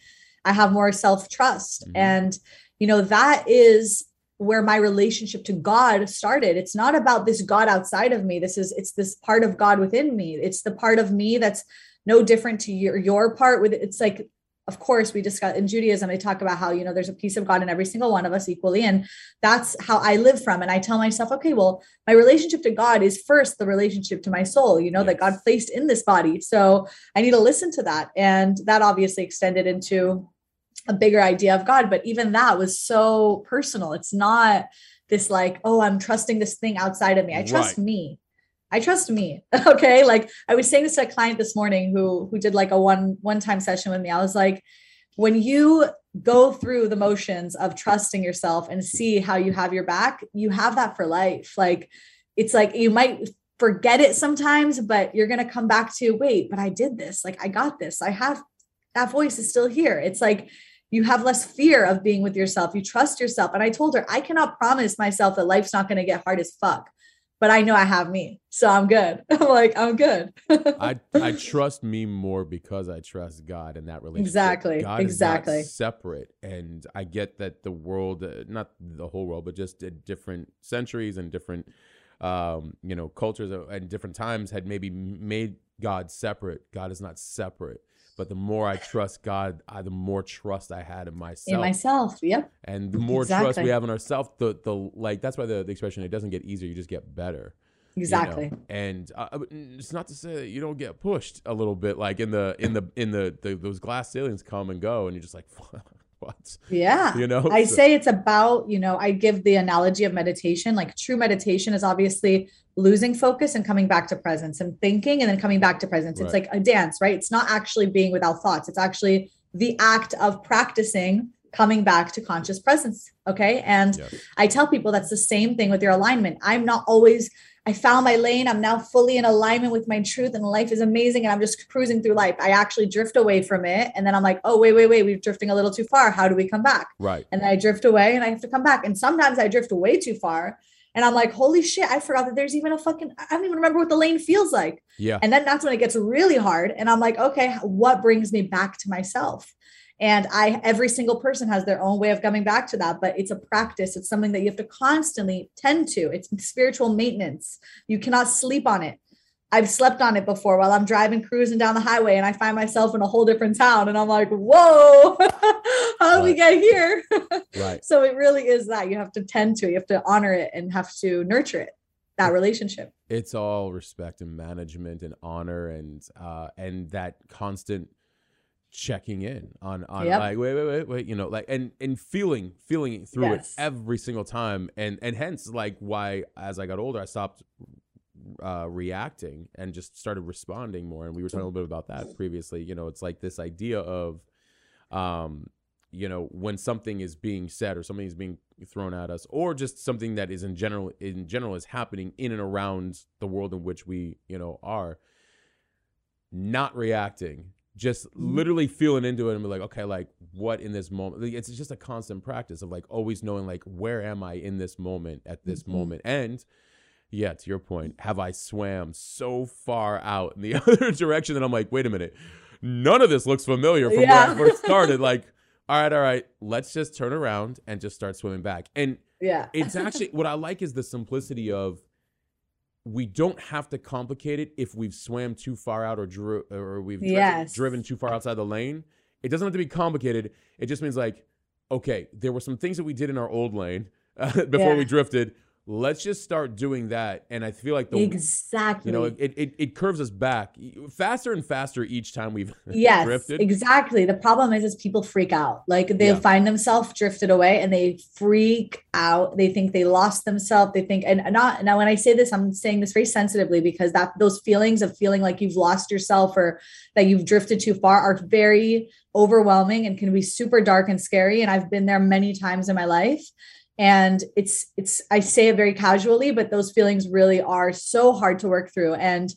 I have more self trust. Mhm. And, you know, that is where my relationship to God started. It's not about this God outside of me. This is, it's this part of God within me. It's the part of me that's no different to your, your part with it's like of course we discuss in judaism they talk about how you know there's a piece of god in every single one of us equally and that's how i live from and i tell myself okay well my relationship to god is first the relationship to my soul you know that god placed in this body so i need to listen to that and that obviously extended into a bigger idea of god but even that was so personal it's not this like oh i'm trusting this thing outside of me i trust Right. me I trust me. [laughs] Okay. Like I was saying this to a client this morning who who did like a one one time session with me. I was like, when you go through the motions of trusting yourself and see how you have your back, you have that for life. Like it's like you might forget it sometimes, but you're gonna come back to wait, but I did this. Like I got this. I have that voice is still here. It's like you have less fear of being with yourself. You trust yourself. And I told her, I cannot promise myself that life's not going to get hard as fuck, but I know I have me. So I'm good. [laughs] I'm like, I'm good. [laughs] I I trust me more because I trust God in that relationship. Exactly, God exactly. is not separate, and I get that the world, uh, not the whole world, but just at different centuries and different, um, you know, cultures uh, and different times had maybe made God separate. God is not separate. But the more I trust God, I, the more trust I had in myself. in myself. Yep. And the more trust we have in ourselves, the the like that's why the, the expression it doesn't get easier, you just get better. you know? Exactly. And uh, uh, it's not to say that you don't get pushed a little bit, like in the in the in the, the those glass ceilings come and go, and you're just like, [laughs] Yeah. You know, I So- say it's about, you know, I give the analogy of meditation. Like true meditation is obviously losing focus and coming back to presence and thinking and then coming back to presence. It's like a dance, right? It's not actually being without thoughts. It's actually the act of practicing coming back to conscious presence. Okay. And Yes. I tell people that's the same thing with your alignment. I'm not always, I found my lane. I'm now fully in alignment with my truth and life is amazing. And I'm just cruising through life. I actually drift away from it. And then I'm like, oh, wait, wait, wait. We're drifting a little too far. How do we come back? right. and then I drift away and I have to come back. And sometimes I drift way too far. And I'm like, holy shit, I forgot that there's even a fucking, I don't even remember what the lane feels like. Yeah. And then that's when it gets really hard. And I'm like, okay, what brings me back to myself? And I, every single person has their own way of coming back to that, but it's a practice. It's something that you have to constantly tend to. It's spiritual maintenance. You cannot sleep on it. I've slept on it before while I'm driving, cruising down the highway, and I find myself in a whole different town. And I'm like, whoa, [laughs] how did we get here? [laughs] Right. so it really is that you have to tend to it, you have to honor it and have to nurture it, that relationship. It's all respect and management and honor and uh and that constant checking in on on Yep. like wait wait wait wait you know like and and feeling feeling through Yes. it every single time and and hence like why as I got older I stopped uh reacting and just started responding more and we were talking a little bit about that previously you know it's like this idea of um you know when something is being said or something is being thrown at us or just something that is in general in general is happening in and around the world in which we you know are not reacting just Mhm. literally feeling into it and be like okay like what in this moment like, it's just a constant practice of like always knowing like where am i in this moment at this Mhm. moment and yeah to your point have i swam so far out in the [laughs] other direction that i'm like wait a minute none of this looks familiar from Yeah. where i first started [laughs] like all right all right let's just turn around and just start swimming back and Yeah. it's actually what I like is the simplicity of we don't have to complicate it if we've swam too far out or drew or we've driven, Yes. driven too far outside the lane. It doesn't have to be complicated. It just means like, okay, there were some things that we did in our old lane uh, [laughs] before Yeah. we drifted. Let's just start doing that. And I feel like the exactly. you know it, it it curves us back faster and faster each time we've [laughs] yes drifted. exactly the problem is is people freak out like they Yeah. find themselves drifted away and they freak out they think they lost themselves they think and not now when i say this i'm saying this very sensitively because that those feelings of feeling like you've lost yourself or that you've drifted too far are very overwhelming and can be super dark and scary and i've been there many times in my life and it's it's i say it very casually but those feelings really are so hard to work through. And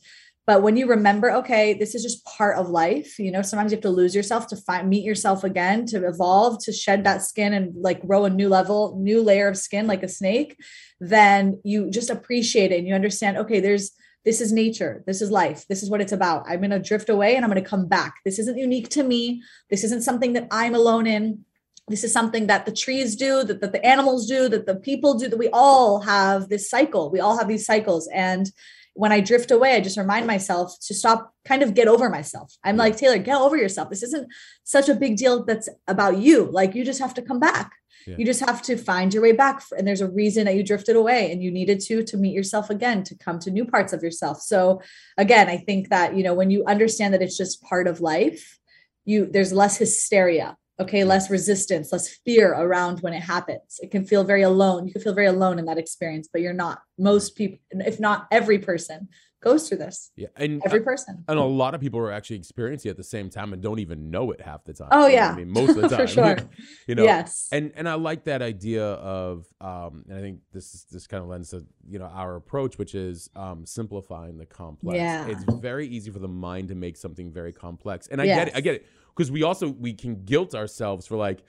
but when you remember okay this is just part of life you know sometimes you have to lose yourself to find meet yourself again to evolve to shed that skin and like grow a new level new layer of skin like a snake then you just appreciate it and you understand okay there's this is nature this is life this is what it's about. I'm going to drift away and i'm going to come back. This isn't unique to me. This isn't something that i'm alone in this is something that the trees do that, that the animals do that the people do that we all have this cycle we all have these cycles and when I drift away, I just remind myself to stop, kind of get over myself. I'm mm. like, Taylor, get over yourself. This isn't such a big deal that's about you. Like, you just have to come back. Yeah. You just have to find your way back. And there's a reason that you drifted away and you needed to, to meet yourself again, to come to new parts of yourself. So, again, I think that, you know, when you understand that it's just part of life, you, there's less hysteria okay less resistance less fear around when it happens it can feel very alone you can feel very alone in that experience but you're not most people if not every person goes through this yeah and every person and a lot of people are actually experiencing it at the same time and don't even know it half the time Oh, You know yeah. i mean most of the [laughs] time For sure. [laughs] you know yes and and I like that idea of um and I think this is this kind of lends to you know our approach which is um simplifying the complex. Yeah. It's very easy for the mind to make something very complex. And I get it. I get it because we also we can guilt ourselves for like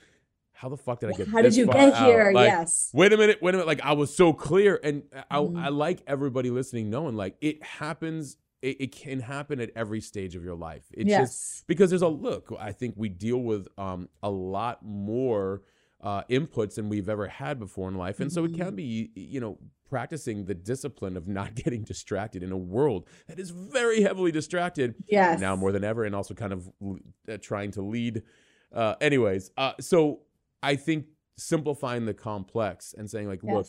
how the fuck did I get how did you get out? here Like, yes Wait a minute, wait a minute. Like I was so clear, and I, Mhm. I like everybody listening knowing like it happens. It, it can happen at every stage of your life. It's just yes because there's a look i think we deal with um, a lot more uh, inputs than we've ever had before in life and so it can be you know practicing the discipline of not [laughs] getting distracted in a world that is very heavily distracted yes. now more than ever and also kind of uh, trying to lead uh, anyways uh, so i think simplifying the complex and saying like look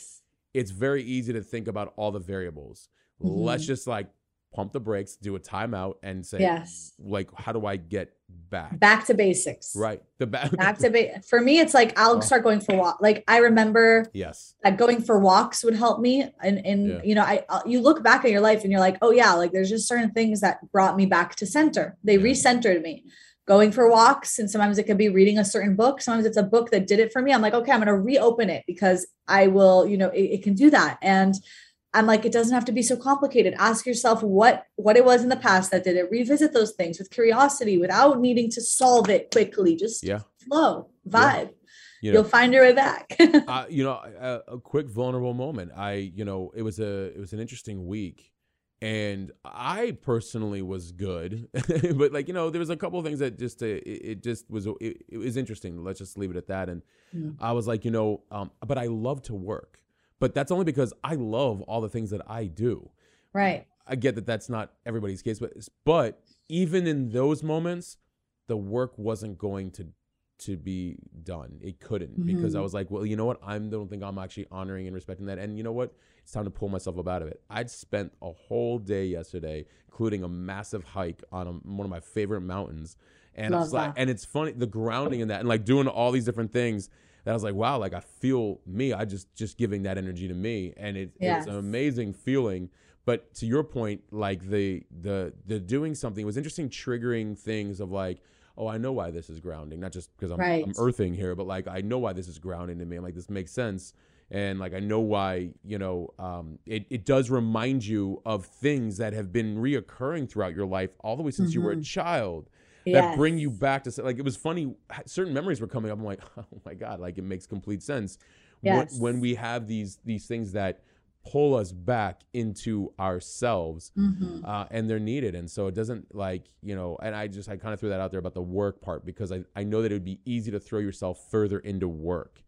it's very easy to think about all the variables. Let's Mhm. just like pump the brakes do a timeout and say yes. like how do i get back? Back to basics. Right. The back [laughs] back to ba- for me it's like i'll Oh. start going for walk like i remember yes. that going for walks would help me and and Yeah. you know i uh, you look back at your life and you're like oh yeah like there's just certain things that brought me back to center. They Yeah. recentered me. Going for walks and sometimes it could be reading a certain book sometimes it's a book that did it for me. I'm like okay i'm going to reopen it because i will you know it, it can do that. And i'm like it doesn't have to be so complicated. Ask yourself what what it was in the past that did it. Revisit those things with curiosity without needing to solve it quickly. Just yeah. flow Yeah. vibe. You you'll know find your way back. [laughs] Uh, you know a, a quick vulnerable moment. I you know it was a it was an interesting week and i personally was good [laughs] but like you know there was a couple of things that just uh, it, it just was it, it was interesting. Let's just leave it at that. And Mm. i was like you know um but i love to work but that's only because i love all the things that i do right I get that that's not everybody's case, but but even in those moments, the work wasn't going to to be done. It couldn't because I Mhm. was like, well, you know what? I don't think I'm actually honoring and respecting that. And you know what? It's time to pull myself up out of it. I'd spent a whole day yesterday, including a massive hike on a, one of my favorite mountains, and Love it's like, that. and it's funny the grounding in that, and like doing all these different things. That I was like, wow, like I feel me. I just just giving that energy to me, and it, it was an amazing feeling but to your point like the the the doing something was interesting triggering things of like oh, I know why this is grounding. Not just because I'm, Right. I'm earthing here, but like I know why this is grounding to me. I'm like, this makes sense. And like I know why, you know, um, it, it does remind you of things that have been reoccurring throughout your life all the way since you were a Mhm. Child that Yes. bring you back to like it was funny certain memories were coming up i'm like [laughs] oh my god like it makes complete sense Yes. when, when we have these these things that pull us back into ourselves Mhm. uh, and they're needed and so it doesn't like you know and i just i kind of threw that out there about the work part because i, I know that it would be easy to throw yourself further into work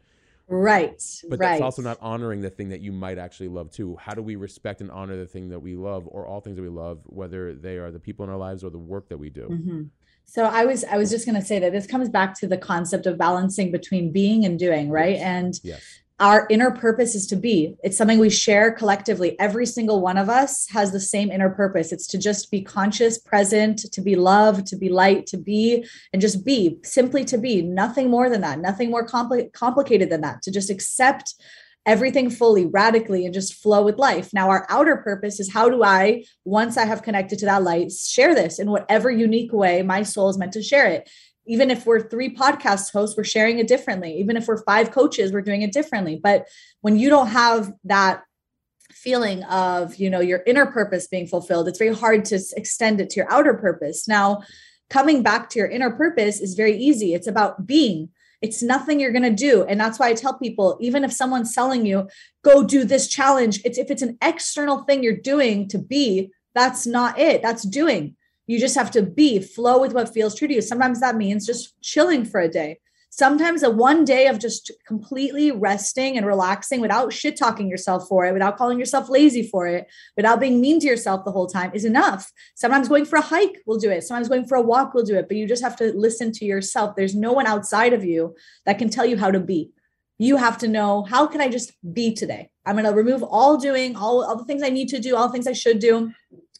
Right. but right. that's also not honoring the thing that you might actually love too how do we respect and honor the thing that we love or all things that we love whether they are the people in our lives or the work that we do Mhm. So I was I was just going to say that this comes back to the concept of balancing between being and doing, right? Yes. And yes our inner purpose is to be. It's something we share collectively. Every single one of us has the same inner purpose. It's to just be conscious, present, to be loved, to be light, to be and just be, simply to be. Nothing more than that. Nothing more compli- complicated than that. To just accept everything fully, radically, and just flow with life. Now, our outer purpose is how do I, once I have connected to that light, share this in whatever unique way my soul is meant to share it. Even if we're three podcast hosts, we're sharing it differently. Even if we're five coaches, we're doing it differently. But when you don't have that feeling of, you know, your inner purpose being fulfilled, it's very hard to extend it to your outer purpose. Now, coming back to your inner purpose is very easy. It's about being. It's nothing you're going to do. And that's why I tell people, even if someone's selling you, go do this challenge, it's if it's an external thing you're doing to be, that's not it. That's doing. You just have to be, flow with what feels true to you. Sometimes that means just chilling for a day. Sometimes a one day of just completely resting and relaxing without shit talking yourself for it, without calling yourself lazy for it, without being mean to yourself the whole time is enough. Sometimes going for a hike will do it. Sometimes going for a walk will do it, but you just have to listen to yourself. There's no one outside of you that can tell you how to be. You have to know how can I just be today? I'm going to remove all doing, all, all the things I need to do, all the things I should do,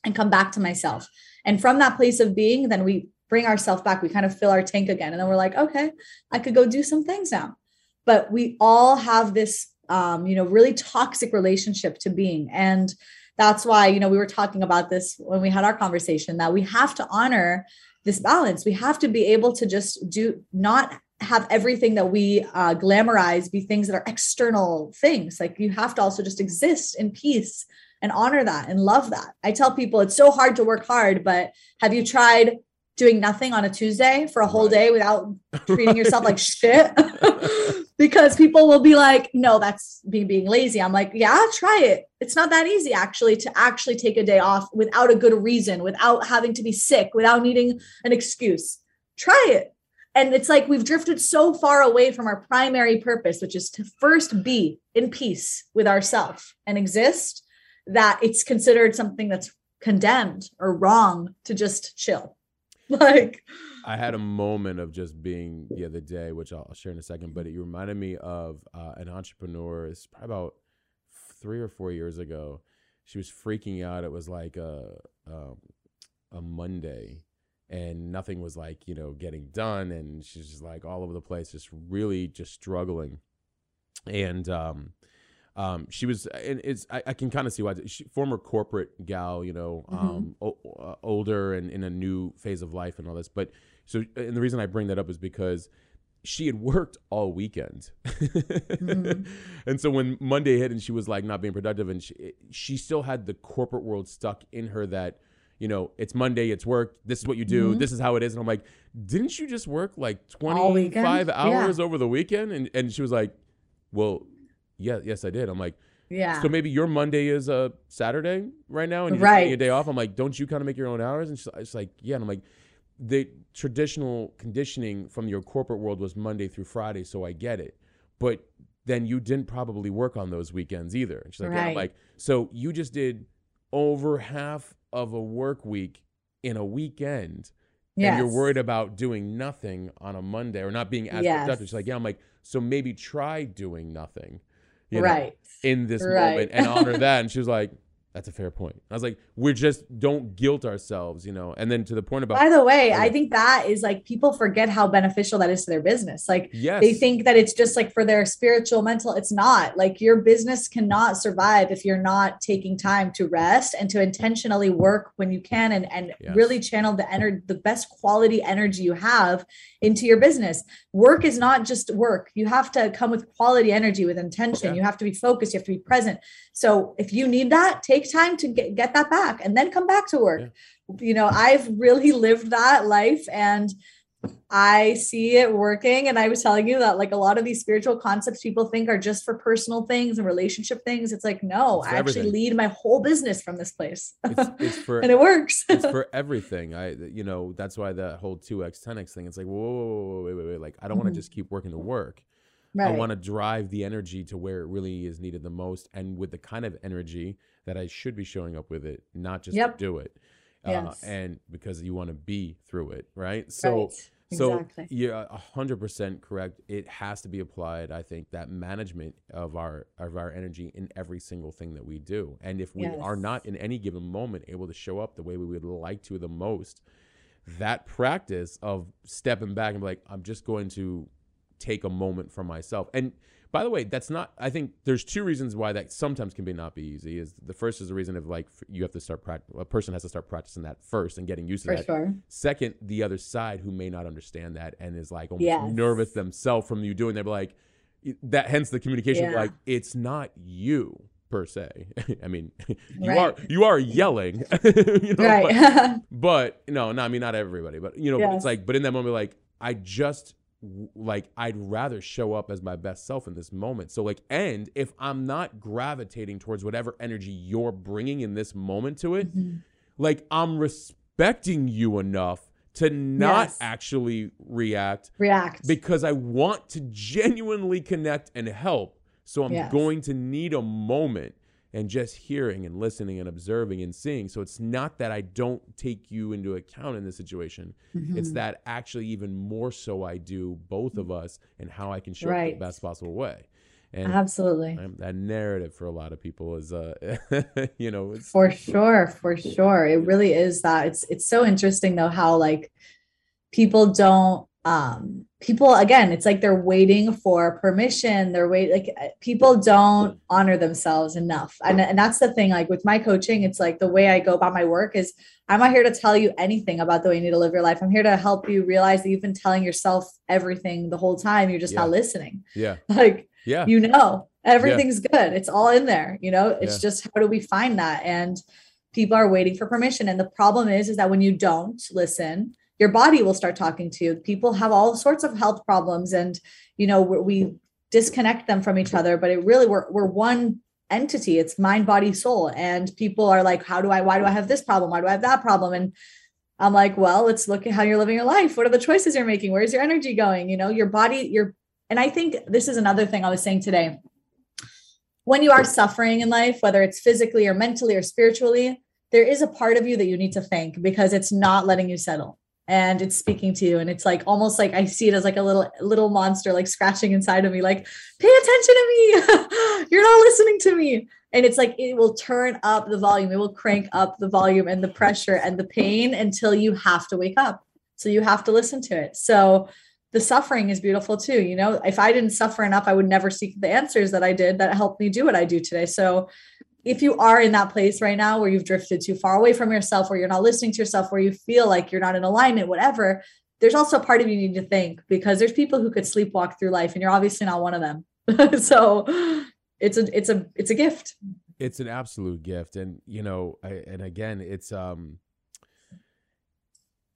and come back to myself. And from that place of being, then we bring ourselves back. We kind of fill our tank again. And then we're like, okay, I could go do some things now. But we all have this, um, you know, really toxic relationship to being. And that's why, you know, we were talking about this when we had our conversation that we have to honor this balance. We have to be able to just do not have everything that we uh, glamorize be things that are external things. Like you have to also just exist in peace and honor that and love that. I tell people it's so hard to work hard, but have you tried doing nothing on a Tuesday for a whole Right. day without [laughs] treating yourself like shit? [laughs] because people will be like, no, that's me being lazy. I'm like, yeah, try it. It's not that easy actually to actually take a day off without a good reason, without having to be sick, without needing an excuse. Try it. And it's like we've drifted so far away from our primary purpose, which is to first be in peace with ourselves and exist, that it's considered something that's condemned or wrong to just chill. [laughs] Like, I had a moment of just being the other day, which I'll share in a second, but it reminded me of uh, an entrepreneur. It's probably about three or four years ago. She was freaking out. It was like a um, a Monday, and nothing was like you know getting done, and she's just like all over the place, just really just struggling. And um, um, she was, and it's I, I can kind of see why. She, former corporate gal, you know, Mhm. um, o- uh, older and in a new phase of life and all this. But so, and the reason I bring that up is because she had worked all weekend, Mhm. [laughs] and so when Monday hit and she was like not being productive, and she she still had the corporate world stuck in her that. You know, it's Monday, it's work. This is what you do. Mhm. This is how it is. And I'm like, didn't you just work like All weekend? 25 Yeah. hours over the weekend? And and she was like, well, yeah, yes, I did. I'm like, yeah. so maybe your Monday is a Saturday right now, and you're Right. taking a day off. I'm like, don't you kind of make your own hours? And she's like, yeah. And I'm like, the traditional conditioning from your corporate world was Monday through Friday, so I get it. But then you didn't probably work on those weekends either. And she's like, yeah. I'm Right. like, so you just did over half of a work week in a weekend and you're worried about doing nothing on a Monday or not being as Yes. productive. She's like, yeah, I'm like, so maybe try doing nothing, you know, right. in this Right. moment and honor that. And she was like, That's a fair point. I was like, we're just don't guilt ourselves, you know. And then to the point about By the way, I think that is like people forget how beneficial that is to their business. Like yes, they think that it's just like for their spiritual mental it's not like your business cannot survive if you're not taking time to rest and to intentionally work when you can and and Yes. really channel the energy the best quality energy you have into your business work is not just work you have to come with quality energy with intention Yeah. you have to be focused you have to be present so if you need that take time to get, get that back and then come back to work you know i've really lived that life and I see it working. And I was telling you that, like, a lot of these spiritual concepts people think are just for personal things and relationship things. It's like, no, It's I actually lead my whole business from this place. it's, [laughs] it's for and it works. it's for [laughs] everything. I, you know, that's why the whole two x, ten x thing. It's like, whoa, whoa, whoa, wait, wait, wait. Like, I don't want Mhm. to just keep working to work. right. I want to drive the energy to where it really is needed the most, and with the kind of energy that I should be showing up with it, not just Yep. to do it. Uh, and because you want to be through it, right? So, Right. so exactly. you're a hundred percent correct. It has to be applied. I think that management of our of our energy in every single thing that we do, and if we are not in any given moment able to show up the way we would like to the most, that practice of stepping back and be like, I'm just going to take a moment for myself. And by the way, that's not. I think there's two reasons why that sometimes can be not be easy. Is the first is the reason of like you have to start practice. A person has to start practicing that first and getting used to For that. sure. Second, the other side who may not understand that and is like almost Yes. nervous themselves from you doing. They're like that. Hence the communication. Yeah. Like it's not you per se. [laughs] I mean, [laughs] you Right. are you are yelling, [laughs] you know, but, right. but no, no, I mean not everybody, but you know, but Yes. it's like, but in that moment, like I just like I'd rather show up as my best self in this moment. So like, and if I'm not gravitating towards whatever energy you're bringing in this moment to it, Mhm. like I'm respecting you enough to not Yes. actually react React. because I want to genuinely connect and help. So I'm Yes. going to need a moment and just hearing and listening and observing and seeing. So it's not that I don't take you into account in this situation. It's Mhm. that actually even more so I do both of us and how I can show up in the best possible way. And Absolutely. that narrative for a lot of people is, uh, [laughs] you know, it's For sure, for sure. It really is that. It's it's so interesting though how like people don't um people again it's like they're waiting for permission. They're wait like uh, people don't honor themselves enough. And, and that's the thing like with my coaching it's like the way i go about my work is i'm not here to tell you anything about the way you need to live your life. I'm here to help you realize that you've been telling yourself everything the whole time. You're just Yeah. not listening. Yeah, [laughs] like yeah, you know everything's good. It's all in there you know? It's Yeah. just how do we find that? And people are waiting for permission. And the problem is is that when you don't listen your body will start talking to you. People have all sorts of health problems and you know we disconnect them from each other but it really we're, we're one entity. It's mind body soul. And people are like how do i why do i have this problem? Why do i have that problem? And i'm like well let's look at how you're living your life. What are the choices you're making? Where's your energy going? You know your body your and i think this is another thing i was saying today. When you are suffering in life, whether it's physically or mentally or spiritually, there is a part of you that you need to thank because it's not letting you settle and it's speaking to you. And it's like almost like I see it as like a little little monster like scratching inside of me, like, pay attention to me. [laughs] You're not listening to me. And it's like it will turn up the volume, it will crank up the volume and the pressure and the pain until you have to wake up. So you have to listen to it. So the suffering is beautiful too. You know, if I didn't suffer enough, I would never seek the answers that I did that helped me do what I do today. So if you are in that place right now where you've drifted too far away from yourself, where you're not listening to yourself, where you feel like you're not in alignment, whatever, there's also a part of you need to think because there's people who could sleepwalk through life and you're obviously not one of them. [laughs] so it's a it's a it's a gift. it's an absolute gift and you know I, and again it's um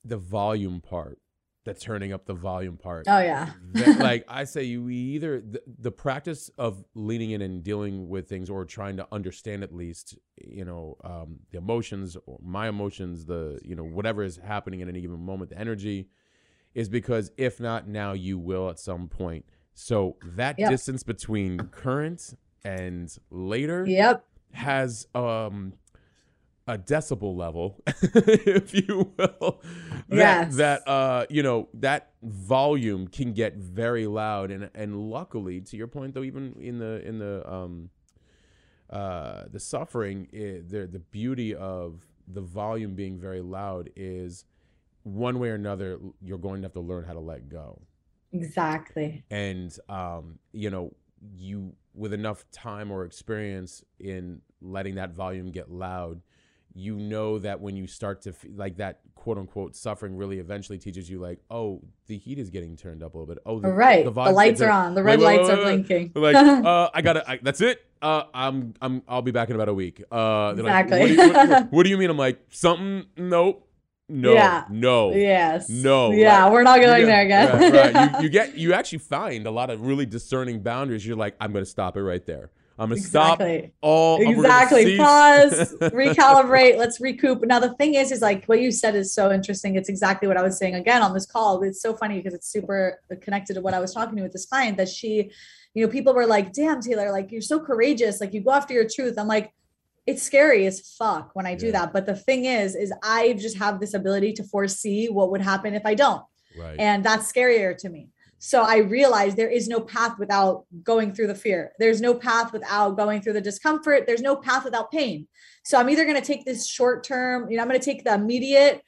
the volume part the turning up the volume part Oh yeah. That- [laughs] like i say you either the, the practice of leaning in and dealing with things or trying to understand at least you know um, the emotions or my emotions the you know whatever is happening at any given moment the energy is because if not now you will at some point so that Yep. distance between current and later Yep. has um a decibel level, [laughs] if you will. That, Yes. that uh, you know, that volume can get very loud and and luckily, to your point though, even in the in the um uh, the suffering, i the the beauty of the volume being very loud is one way or another you're going to have to learn how to let go Exactly. and um, you know you with enough time or experience in letting that volume get loud you know that when you start to f- like that quote unquote suffering really eventually teaches you like oh the heat is getting turned up a little bit oh the, right. The, volume- lights are on. The red wait, lights wait, are wait. blinking. like [laughs] uh, I gotta I, that's it uh, I'm I'm I'll be back in about a week uh they're like, Exactly. what, do you, what- what- what do you mean I'm like something nope no Yeah. no yes. No, Yeah, we're not going get- there again. Right, right. You, [laughs] you get you actually find a lot of really discerning boundaries. You're like, I'm gonna stop it right there. I'm gonna stop exactly. all. we're gonna Exactly. Pause, [laughs] recalibrate, let's recoup. Now, the thing is, is like what you said is so interesting. It's exactly what I was saying again on this call. It's so funny because it's super connected to what I was talking to with this client that she, you know, people were like, damn, Taylor, like you're so courageous. Like you go after your truth. I'm like, it's scary as fuck when I do Yeah. that. But the thing is, is I just have this ability to foresee what would happen if I don't. Right. And that's scarier to me. So I realized there is no path without going through the fear. There's no path without going through the discomfort. There's no path without pain. So I'm either going to take this short term, you know, I'm going to take the immediate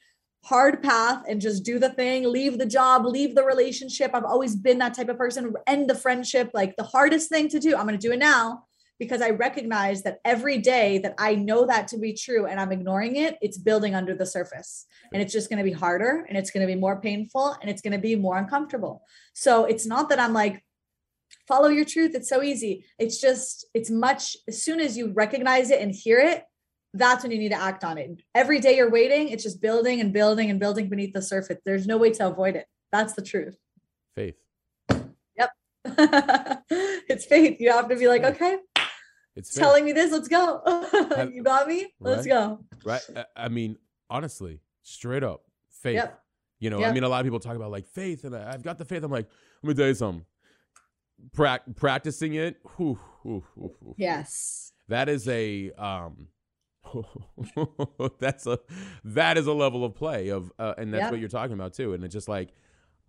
hard path and just do the thing, leave the job, leave the relationship. I've always been that type of person, end the friendship. Like the hardest thing to do, I'm going to do it now because I recognize that every day that I know that to be true and I'm ignoring it, it's building under the surface. And it's just going to be harder and it's going to be more painful and it's going to be more uncomfortable. So it's not that I'm like, follow your truth. It's so easy. It's just, it's much, as soon as you recognize it and hear it, that's when you need to act on it. Every day you're waiting, it's just building and building and building beneath the surface. There's no way to avoid it. That's the truth. Faith. Yep. [laughs] it's faith. You have to be like, okay, It's faith, telling me this, let's go. [laughs] You got me? Let's Right. go. right. I, mean, honestly, straight up, faith. Yep. You know, I mean, a lot of people talk about like faith, and I, I've got the faith. I'm like, let me tell you something. Prac- practicing it, whew, whew, whew. Yes. that is a um [laughs] that's a that is a level of play of uh, and that's Yep. what you're talking about too and it's just like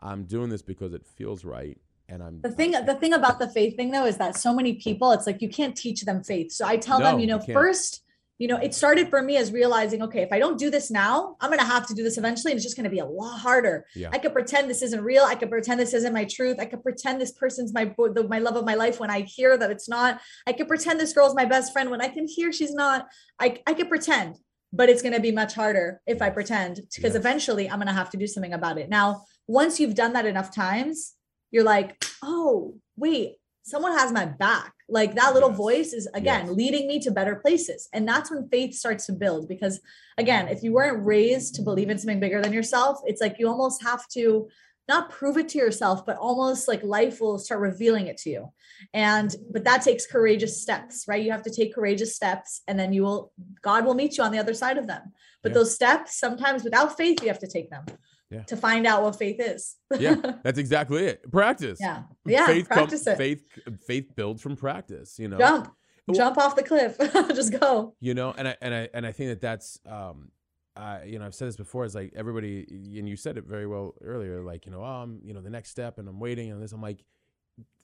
i'm doing this because it feels right and i'm The thing, the thing about the faith thing though is that so many people, it's like you can't teach them faith. So I tell No, them, you you know, can't. first, you know, it started for me as realizing, okay, if I don't do this now, I'm gonna have to do this eventually, and it's just gonna be a lot harder. yeah I could pretend this isn't real. I could pretend this isn't my truth. I could pretend this person's my the, my love of my life when I hear that it's not. I could pretend this girl's my best friend when I can hear she's not. I I could pretend, but it's going to be much harder if I pretend because Yes. eventually I'm going to have to do something about it. Now, once you've done that enough times, you're like, oh wait, someone has my back. Like that little Yes. voice is again Yes. leading me to better places, and that's when faith starts to build because again, if you weren't raised to believe in something bigger than yourself, it's like you almost have to not prove it to yourself, but almost like life will start revealing it to you. And but that takes courageous steps, right? You have to take courageous steps, and then you will God will meet you on the other side of them. But those steps, sometimes without faith, you have to take them Yeah. to find out what faith is. yeah [laughs] that's exactly it practice yeah. Yeah. faith com- practice it. faith faith builds from practice you know Jump. Well- Jump off the cliff. [laughs] Just go. you know and i and i and i think that that's um uh, you know, I've said this before. It's like everybody, and you said it very well earlier. Like, you know, um, you know, the next step, and I'm waiting on this. I'm like,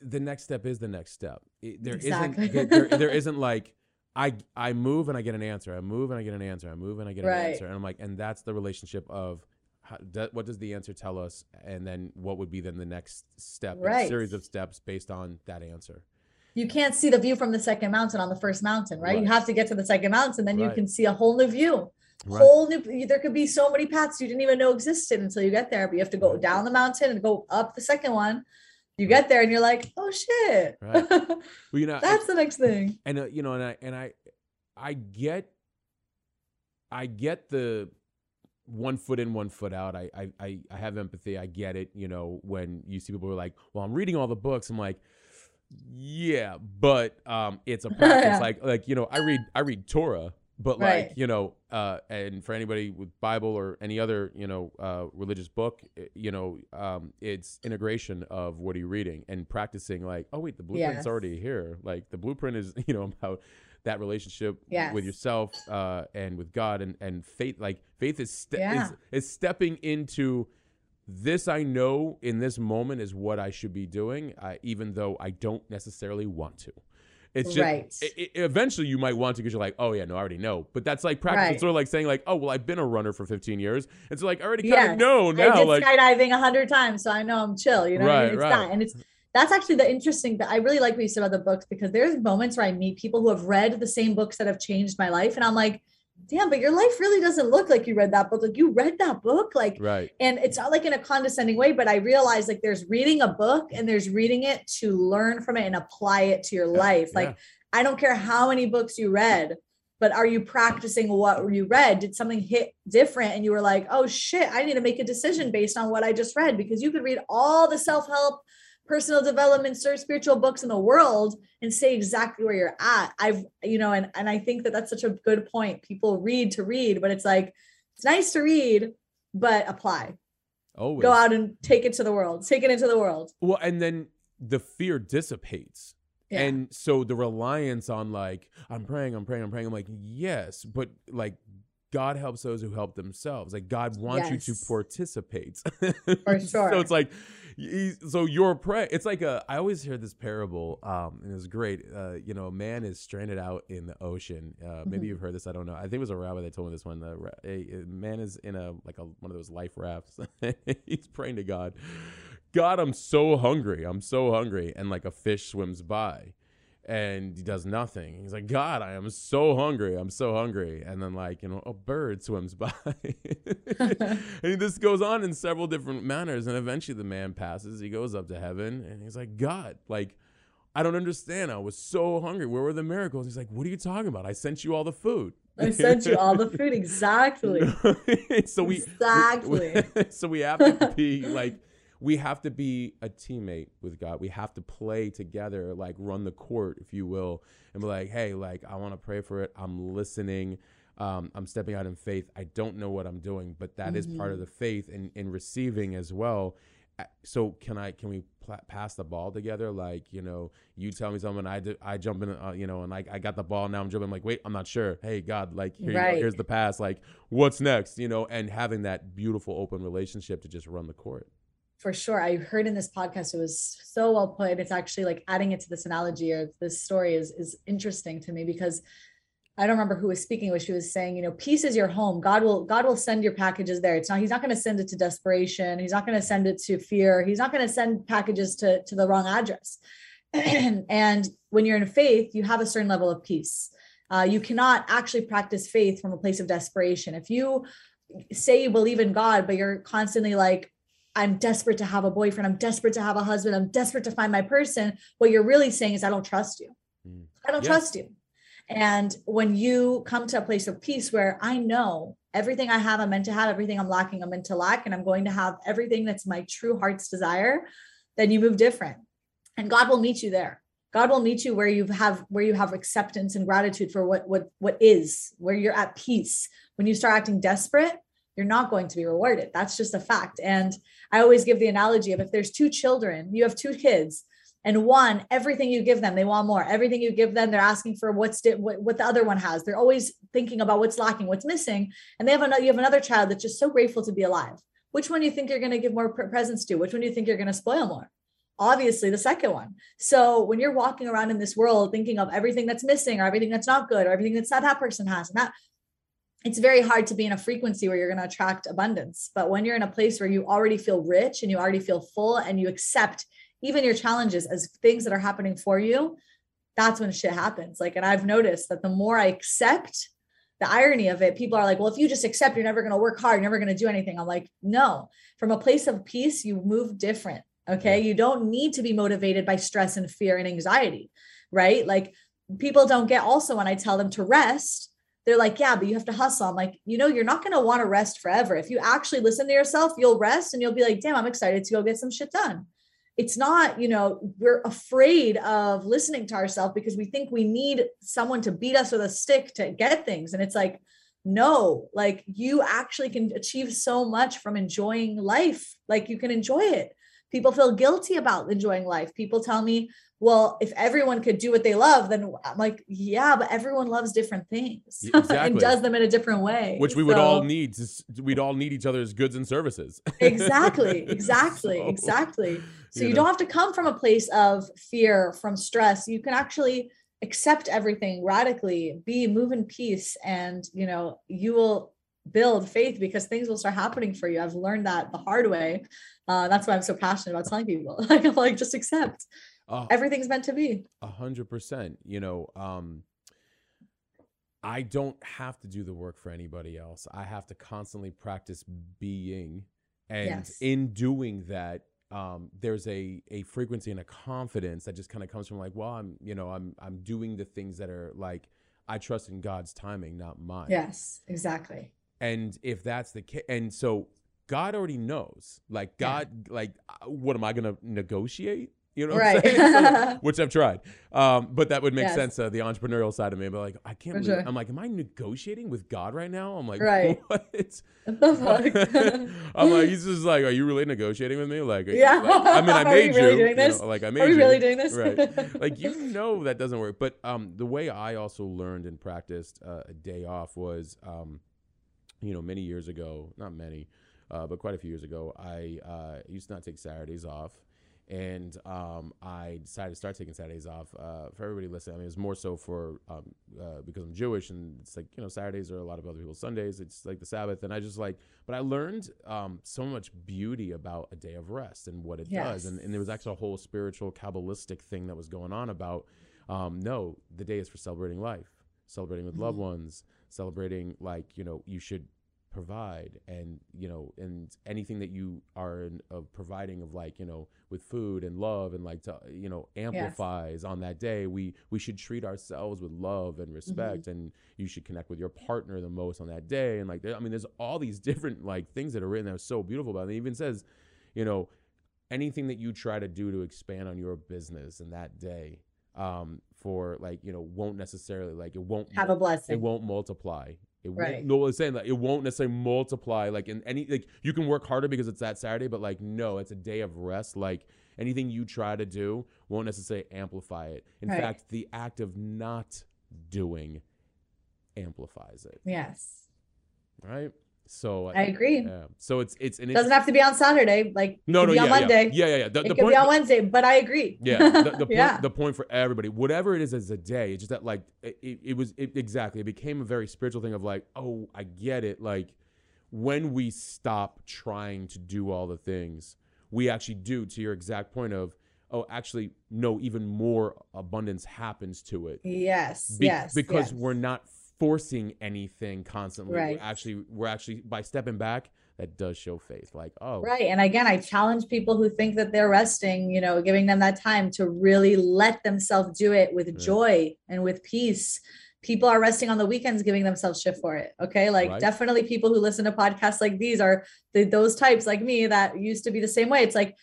the next step is the next step. There Exactly. not there, there [laughs] isn't like I I move and I get an answer. I move and I get an answer. I move and I get an Right. answer. And I'm like, and that's the relationship of how, that, what does the answer tell us, and then what would be then the next step, Right. series of steps based on that answer. You can't see the view from the second mountain on the first mountain, right? You have to get to the second mountain, then you can see a whole new view. Right. Whole new there could be so many paths you didn't even know existed until you get there. But you have to go Right. down the mountain and go up the second one. You get there and you're like, oh shit. Right. Well, you know, [laughs] That's the next thing. and uh, you know and i and i i get i get the one foot in one foot out. I, I i i have empathy. I get it you know when you see people who are like well i'm reading all the books. I'm like yeah but um it's a [laughs] practice. Yeah. like like you know i read i read torah but like you know uh and for anybody with bible or any other you know uh religious book eh, you know um it's integration of what are you reading and practicing like oh wait the blueprint's Yes. already here. Like the blueprint is [laughs] you know about that relationship Yes. with yourself uh and with god and and faith like faith is ste- Yeah. is, is stepping into this i know in this moment is what i should be doing uh, even though i don't necessarily want to It's just Right. i- i- eventually you might want to because you're like, oh yeah, no, I already know. But that's like practice. Right. It's sort of like saying like, oh well, I've been a runner for 15 years. It's like I already kind Yes. of know I now. did Like skydiving a hundred times, so I know I'm chill. You know, what I Right, mean? it's right. and it's that's actually the interesting. That I really like what you said about the books because there's moments where I meet people who have read the same books that have changed my life, and I'm like, damn, but your life really doesn't look like you read that book. Like you read that book, like right. and it's not like in a condescending way but i realize like there's reading a book and there's reading it to learn from it and apply it to your life like yeah. i don't care how many books you read but are you practicing what you read did something hit different and you were like oh shit i need to make a decision based on what i just read because you could read all the self-help personal development search spiritual books in the world and say exactly where you're at i've you know and and i think that that's such a good point people read to read but it's like it's nice to read but apply Always. go out and take it to the world take it into the world Well, and then the fear dissipates. yeah And so the reliance on like, I'm praying, I'm praying, I'm praying. I'm like, yes, but like God helps those who help themselves. Like God wants you to participate. For [laughs] sure. So it's like, so you're praying. It's like a. I always hear this parable, um, and it's great. Uh, you know, a man is stranded out in the ocean. Uh, maybe Mhm. you've heard this. I don't know. I think it was a rabbi that told me this one. The a, a man is in a like a one of those life rafts. [laughs] He's praying to God. God, I'm so hungry. I'm so hungry. And like a fish swims by and he does nothing. He's like, God, I am so hungry. I'm so hungry. And then, like, you know, a bird swims [laughs] by. and this goes on in several different manners. And eventually the man passes. He goes up to heaven and he's like, God, like, I don't understand. I was so hungry. Where were the miracles? He's like, What are you talking about? I sent you all the food. i sent you all the food [laughs] exactly so we Exactly. [laughs] so we have to be like we have to be a teammate with God. We have to play together, like run the court, if you will, and be like, hey, like I want to pray for it. I'm listening. Um, I'm stepping out in faith. I don't know what I'm doing, but that is part of the faith and in receiving as well. So can I? Can we pla pass the ball together? Like you know, you tell me something, I do, I jump in, uh, you know, and I, I got the ball. Now I'm jumping. I'm like, wait, I'm not sure. Hey God, like here you go. Here's the pass. Like what's next? You know, and having that beautiful open relationship to just run the court. For sure i heard in this podcast it was so well put it's actually like adding it to this analogy or this story is is interesting to me because I don't remember who was speaking, but she was saying, you know, peace is your home. God will God will send your packages there. It's not He's not going to send it to desperation. He's not going to send it to fear. He's not going to send packages to to the wrong address. [clears throat] and when you're in faith, you have a certain level of peace. Uh, you cannot actually practice faith from a place of desperation. If you say you believe in God, but you're constantly like, I'm desperate to have a boyfriend. I'm desperate to have a husband. I'm desperate to find my person. What you're really saying is, I don't trust you. Mm. I don't Yes. trust you. And when you come to a place of peace where I know everything I have, I'm meant to have, everything I'm lacking, I'm meant to lack, and I'm going to have everything that's my true heart's desire, then you move different. And God will meet you there. God will meet you where you have where you have acceptance and gratitude for what what what is, where you're at peace. When you start acting desperate, you're not going to be rewarded. That's just a fact. And I always give the analogy of if there's two children, you have two kids, and one, everything you give them, they want more. Everything you give them, they're asking for what's di- what, what the other one has. They're always thinking about what's lacking, what's missing. And they have another, you have another child that's just so grateful to be alive. Which one do you think you're going to give more pre- presents to? Which one do you think you're going to spoil more? Obviously, the second one. So when you're walking around in this world thinking of everything that's missing or everything that's not good or everything that's not that person has, and that it's very hard to be in a frequency where you're going to attract abundance. But when you're in a place where you already feel rich and you already feel full and you accept even your challenges as things that are happening for you, that's when shit happens. Like, and I've noticed that the more I accept, the irony of it, people are like, well, if you just accept, you're never going to work hard, you're never going to do anything. I'm like, no, from a place of peace, you move different. Okay. You don't need to be motivated by stress and fear and anxiety, right? Like, people don't get also when I tell them to rest, they're like, yeah, but you have to hustle. I'm like, you know, you're not going to want to rest forever. If you actually listen to yourself, you'll rest and you'll be like, damn, I'm excited to go get some shit done. It's not, you know, we're afraid of listening to ourselves because we think we need someone to beat us with a stick to get things. And it's like, no, like you actually can achieve so much from enjoying life. Like you can enjoy it. People feel guilty about enjoying life. People tell me, well, if everyone could do what they love, then I'm like, yeah, but everyone loves different things Yeah, [laughs] and does them in a different way. Which we would all need. To, we'd all need each other's goods and services. exactly [laughs] exactly So, exactly so you you, know. don't have to come from a place of fear from stress you can actually accept everything radically be move in peace and you know you will build faith because things will start happening for you i've learned that the hard way uh, that's why i'm so passionate about telling people [laughs] like like just accept Oh, everything's meant to be A hundred percent. You know, um, I don't have to do the work for anybody else. I have to constantly practice being, and Yes. in doing that, um, there's a a frequency and a confidence that just kind of comes from like, well, I'm you know, I'm I'm doing the things that are like I trust in God's timing, not mine. yes exactly And if that's the case, and so God already knows, like Yeah. God, like, uh, what am I gonna negotiate? You know, what Right. I'm saying? So, [laughs] which I've tried, um, but that would make Yes. sense. Uh, the entrepreneurial side of me, but like, I can't. Believe, sure. I'm like, am I negotiating with God right now? I'm like, Right. [laughs] what? what [laughs] the fuck I'm like, he's just like, are you really negotiating with me? Like, Yeah. like, I mean, I Are we made really you. doing you this? know, like, I made are we you. really doing this Right. like you know that doesn't work. But um, the way I also learned and practiced uh, a day off was, um, you know, many years ago, not many, uh, but quite a few years ago, I uh, used to not take Saturdays off. And um, I decided to start taking Saturdays off. Uh, for everybody listening, I mean, it's more so for um, uh, because I'm Jewish, and it's like you know Saturdays are a lot of other people's Sundays. It's like the Sabbath, and I just like. But I learned um, so much beauty about a day of rest and what it does, and, and there was actually a whole spiritual kabbalistic thing that was going on about. Um, no, the day is for celebrating life, celebrating with loved ones, celebrating like you know you should provide and you know and anything that you are in, of providing of like you know with food and love and like to you know amplifies on that day we we should treat ourselves with love and respect and you should connect with your partner the most on that day and like there, i mean there's all these different like things that are written that are so beautiful about it. it even says you know anything that you try to do to expand on your business in that day um for like you know won't necessarily like it won't have a blessing. it won't multiply. It Right. won't, no, it's saying that it won't necessarily multiply. Like in any, like you can work harder because it's that Saturday, but like no, it's a day of rest. Like anything you try to do won't necessarily amplify it. In Right. fact, the act of not doing amplifies it. yes Right. So uh, i agree yeah. So it's it's an It doesn't have to be on saturday like no no yeah, on monday yeah yeah yeah. The, it the could point, be on wednesday but i agree Yeah, the, the [laughs] point yeah the point for everybody, whatever it is as a day, it's just that like it, it, it was it, exactly. It became a very spiritual thing of like, oh, I get it. Like when we stop trying to do all the things, we actually do. To your exact point of, oh, actually, no, even more abundance happens to it. yes Be- yes because yes. we're not forcing anything constantly. Right. We're actually we're actually by stepping back, that does show faith. Like, oh, Right. And again, I challenge people who think that they're resting, you know, giving them that time to really let themselves do it with joy and with peace. People are resting on the weekends, giving themselves shit for it. Okay. Like, Right. definitely people who listen to podcasts like these are the, those types like me that used to be the same way. It's like,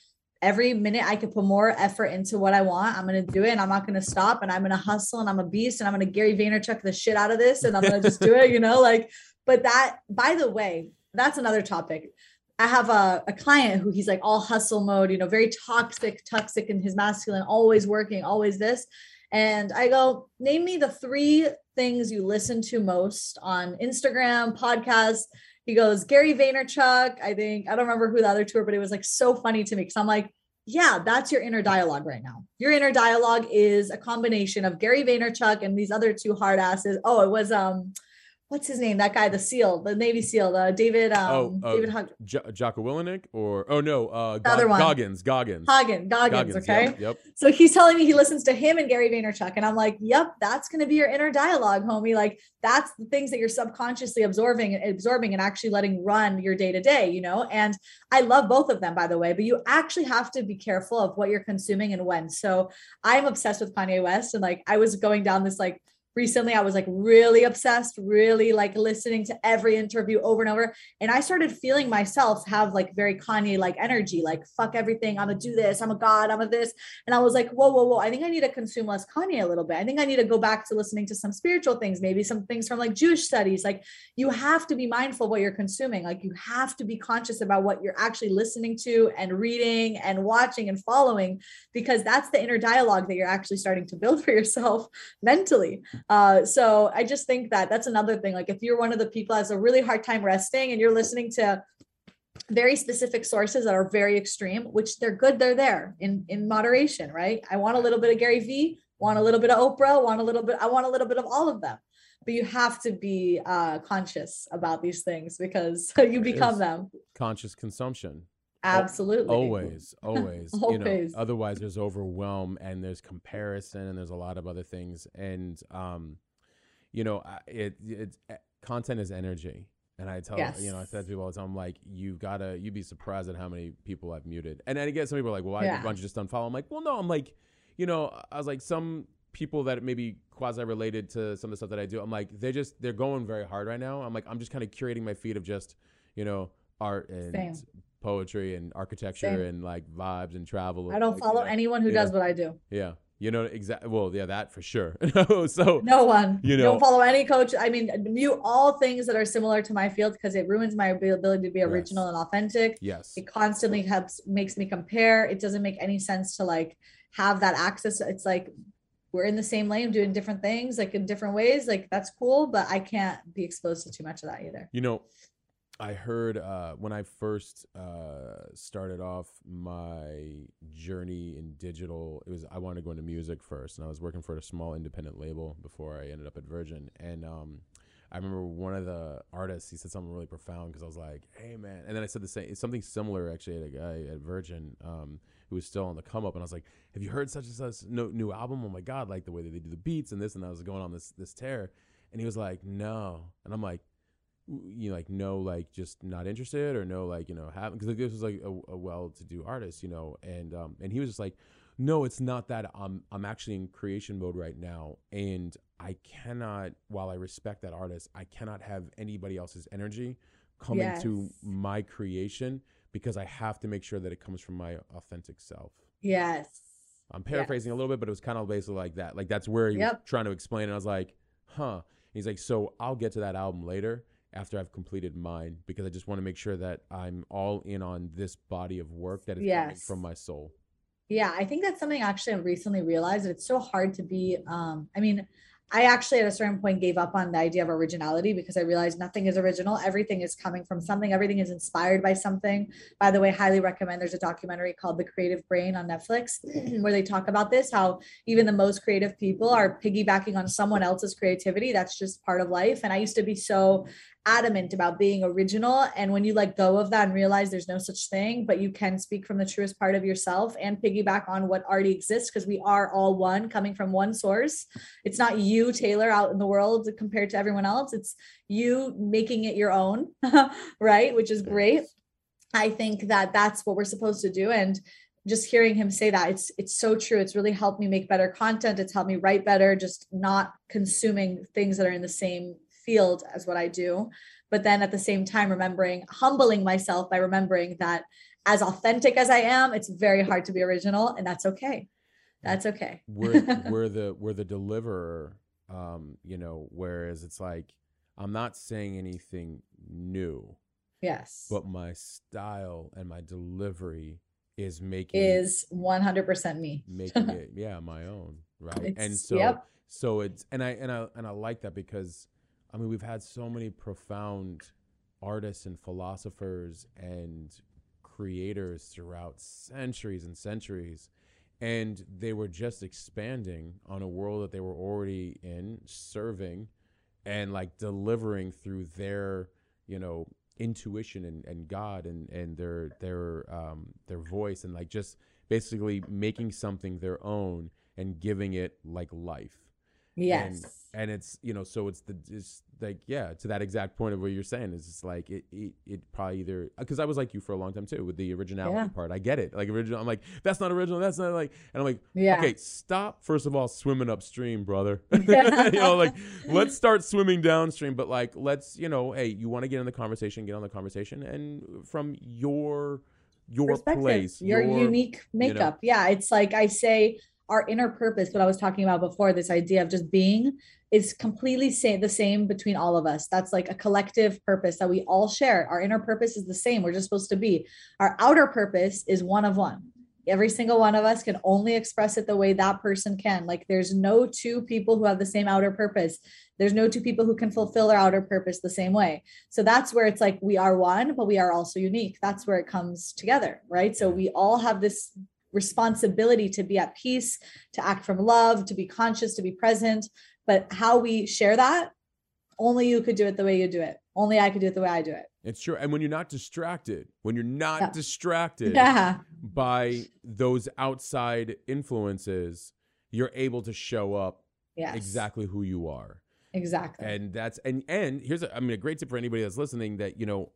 Every minute I could put more effort into what I want, I'm gonna do it, and I'm not gonna stop, and I'm gonna hustle, and I'm a beast, and I'm gonna Gary Vaynerchuk the shit out of this, and I'm gonna just do it, you know, like. But that, by the way, that's another topic. I have a, a client who he's like all hustle mode, you know, very toxic, toxic in his masculine, always working, always this. And I go, name me the three things you listen to most on Instagram, podcasts. He goes, Gary Vaynerchuk. I think, I don't remember who the other two are, but it was like so funny to me because I'm like, yeah, that's your inner dialogue right now. Your inner dialogue is a combination of Gary Vaynerchuk and these other two hard asses. Oh, it was um, what's his name? That guy, the SEAL, the Navy SEAL, the David um Oh, oh, David Hug- J- Jocko Willink or oh no, uh, The other one. Goggins, Goggins, Hagen, Goggins, okay. Yep, yep. So he's telling me he listens to him and Gary Vaynerchuk. And I'm like, yep, that's going to be your inner dialogue, homie. Like that's the things that you're subconsciously absorbing and absorbing and actually letting run your day to day, you know? And I love both of them, by the way, but you actually have to be careful of what you're consuming and when. So I'm obsessed with Kanye West. And like, I was going down this like, recently i was like really obsessed really like listening to every interview over and over and i started feeling myself have like very kanye like energy like fuck everything i'm gonna do this i'm a god i'm a this and I was like, whoa, whoa, whoa. I think I need to consume less Kanye a little bit. I think I need to go back to listening to some spiritual things, maybe some things from like Jewish studies. Like you have to be mindful of what you're consuming. Like you have to be conscious about what you're actually listening to and reading and watching and following, because that's the inner dialogue that you're actually starting to build for yourself [laughs] mentally. Uh, so I just think that that's another thing. Like if you're one of the people that has a really hard time resting and you're listening to very specific sources that are very extreme, which they're good, they're there in in moderation, right? I want a little bit of Gary V, want a little bit of Oprah, want a little bit, I want a little bit of all of them. But you have to be uh, conscious about these things because [laughs] you become them. Conscious consumption. Absolutely. Always, always. [laughs] You know, otherwise there's overwhelm and there's comparison and there's a lot of other things. And um, you know, it it eh, content is energy. And I tell you know, I Yes. said to people all the time, I'm like, you gotta you'd be surprised at how many people I've muted. And then again, some people are like, Well, why, Yeah. don't you just unfollow? I'm like, Well, no, I'm like, you know, I was like, some people that maybe quasi related to some of the stuff that I do, I'm like, they're just they're going very hard right now. I'm like, I'm just kind of curating my feed of just, you know, art and Same. poetry and architecture Same. and like vibes and travel. I don't like, you follow know, anyone who yeah. does what I do. Yeah, you know exactly. Well, yeah, that for sure. [laughs] so No one. You know, don't follow any coach. I mean, mute all things that are similar to my field because it ruins my ability to be original Yes. and authentic. yes, It constantly helps makes me compare. It doesn't make any sense to like have that access. It's like we're in the same lane doing different things, like in different ways. Like that's cool, but I can't be exposed to too much of that either. you know, I heard uh, when I first uh, started off my journey in digital. It was I wanted to go into music first, and I was working for a small independent label before I ended up at Virgin. And um, I remember one of the artists. He said something really profound because I was like, "Hey, man!" And then I said the same. Something similar actually at a guy at Virgin. Um, who was still on the come up, and I was like, "Have you heard such and such no, new album? Oh my god, like the way that they do the beats and this." And I was going on this this tear, and he was like, "No," and I'm like, "You know, like no, like just not interested, or no, like you know, have because this was like a, a well-to-do artist, you know." And um, and he was just like, "No, it's not that. I'm I'm actually in creation mode right now, and I cannot. While I respect that artist, I cannot have anybody else's energy coming to Yes. my creation." Because I have to make sure that it comes from my authentic self. Yes. I'm paraphrasing a little bit, but it was kind of basically like that. Like that's where he was trying to explain. it. I was like, huh. He's like, so I'll get to that album later after I've completed mine because I just want to make sure that I'm all in on this body of work that is coming Yes. from my soul. Yeah, I think that's something I actually recently realized that it's so hard to be um I mean, I actually at a certain point gave up on the idea of originality because I realized nothing is original. Everything is coming from something. Everything is inspired by something. By the way, highly recommend there's a documentary called The Creative Brain on Netflix [clears throat] where they talk about this how even the most creative people are piggybacking on someone else's creativity. That's just part of life. And I used to be so adamant about being original. And when you let go of that and realize there's no such thing but you can speak from the truest part of yourself and piggyback on what already exists because we are all one coming from one source. It's not you taylor out in the world compared to everyone else. It's you making it your own [laughs] right? Which is great. I think that that's what we're supposed to do. And just hearing him say that it's it's so true. It's really helped me make better content. It's helped me write better just not consuming things that are in the same field as what i do but then at the same time remembering humbling myself by remembering that as authentic as i am it's very hard to be original and that's okay. That's okay. We're [laughs] we're the we're the deliverer um you know whereas it's like i'm not saying anything new yes. but my style and my delivery is making is 100% me. Making [laughs] it yeah my own right? And so yep. so it's and i and i and i like that because i mean we've had so many profound artists and philosophers and creators throughout centuries and centuries and they were just expanding on a world that they were already in serving and like delivering through their you know intuition and, and god and and their their um their voice and like just basically making something their own and giving it like life. Yes. and it's you know so it's the it's like yeah to that exact point of what you're saying is just like it it, it probably either because i was like you for a long time too with the originality Yeah. part i get it like original i'm like that's not original that's not like and i'm like yeah okay stop first of all swimming upstream brother [laughs] you know like let's start swimming downstream but like let's you know hey you want to get in the conversation get on the conversation and from your your place your, unique know. makeup. Yeah, it's like I say, our inner purpose. What I was talking about before, this idea of just being, is completely say, the same between all of us. That's like a collective purpose that we all share. Our inner purpose is the same. We're just supposed to be. Our outer purpose is one of one. Every single one of us can only express it the way that person can. Like there's no two people who have the same outer purpose. There's no two people who can fulfill their outer purpose the same way. So that's where it's like we are one, but we are also unique. That's where it comes together, right? So we all have this responsibility to be at peace, to act from love, to be conscious, to be present. But how we share that, only you could do it the way you do it. Only I could do it the way I do it. It's true. And when you're not distracted, when you're not Yeah. distracted Yeah. by those outside influences, you're able to show up Yes. exactly who you are. Exactly. And that's and and here's a, I mean a great tip for anybody that's listening that you know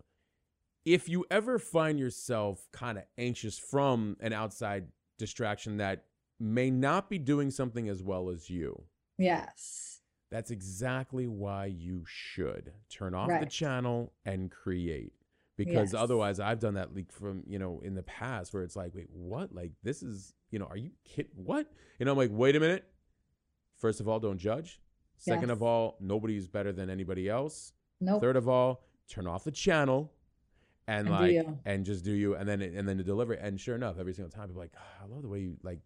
if you ever find yourself kind of anxious from an outside distraction that may not be doing something as well as you, yes. that's exactly why you should turn off the channel and create. Because Yes. otherwise, I've done that leak from you know in the past where it's like, wait, what? Like this is you know, are you kidding? What? And I'm like, wait a minute. First of all, don't judge. Second of Yes. all, nobody's better than anybody else. Nope. Third of all, turn off the channel and, And like and just do you and then and then to deliver it. And sure enough, every single time people are like, "Ah, I love the way you like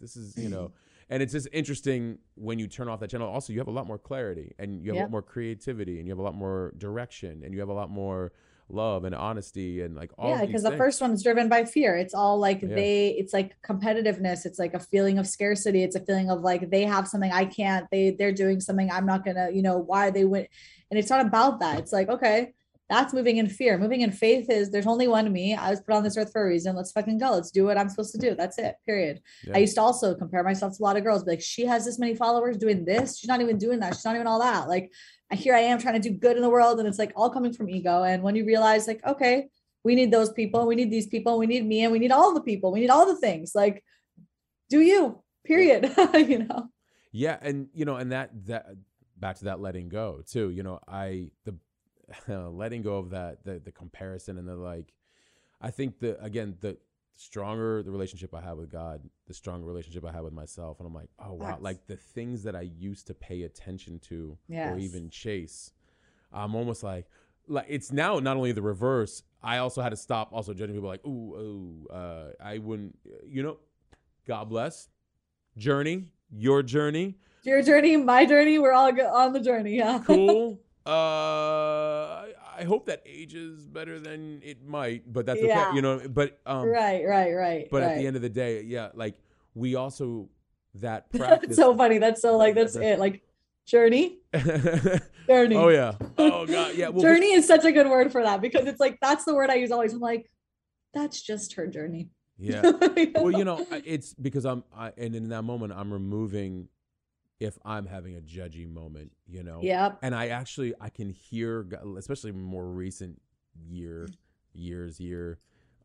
this is, you know, [clears throat] and it's just interesting when you turn off that channel. Also, you have a lot more clarity and you have a lot more creativity and you have a lot more direction and you have a lot more love and honesty and like all yeah because the first one's driven by fear. It's all like Yeah. they it's like competitiveness. It's like a feeling of scarcity. It's a feeling of like they have something i can't. They they're doing something i'm not gonna you know why they went and it's not about that. It's like okay that's moving in fear moving in faith is there's only one me i was put on this earth for a reason let's fucking go let's do what i'm supposed to do that's it period Yeah. i used to also compare myself to a lot of girls be like she has this many followers doing this she's not even doing that she's not even all that like here I am trying to do good in the world, and it's like all coming from ego. And when you realize, like, okay, we need those people, we need these people, we need me, and we need all the people, we need all the things. Like, do you? Period. [laughs] you know. Yeah, and you know, and that that back to that letting go too. You know, I the [laughs] letting go of that the the comparison and the like. I think the again the stronger the relationship I have with God, the stronger relationship I have with myself, and I'm like, oh wow, Facts. like the things that I used to pay attention to or even chase, I'm almost like like it's now not only the reverse. I also had to stop also judging people like, ooh, ooh, uh, I wouldn't, you know, God bless, journey, your journey, Your journey, my journey, we're all on the journey. Yeah. cool. [laughs] uh, I, hope that ages better than it might, but that's okay, Yeah. you know. But um, right, right, right. but right. at the end of the day, yeah, like we also that [laughs] That's so funny. That's so like that's it. Like journey, journey. [laughs] oh yeah. Oh god. Yeah. Well, journey is such a good word for that because it's like that's the word I use always. I'm like, that's just her journey. Yeah. [laughs] well, you know, it's because I'm, I, and in that moment, I'm removing if I'm having a judgy moment, you know. Yep. And I actually, I can hear, especially more recent year, years, year,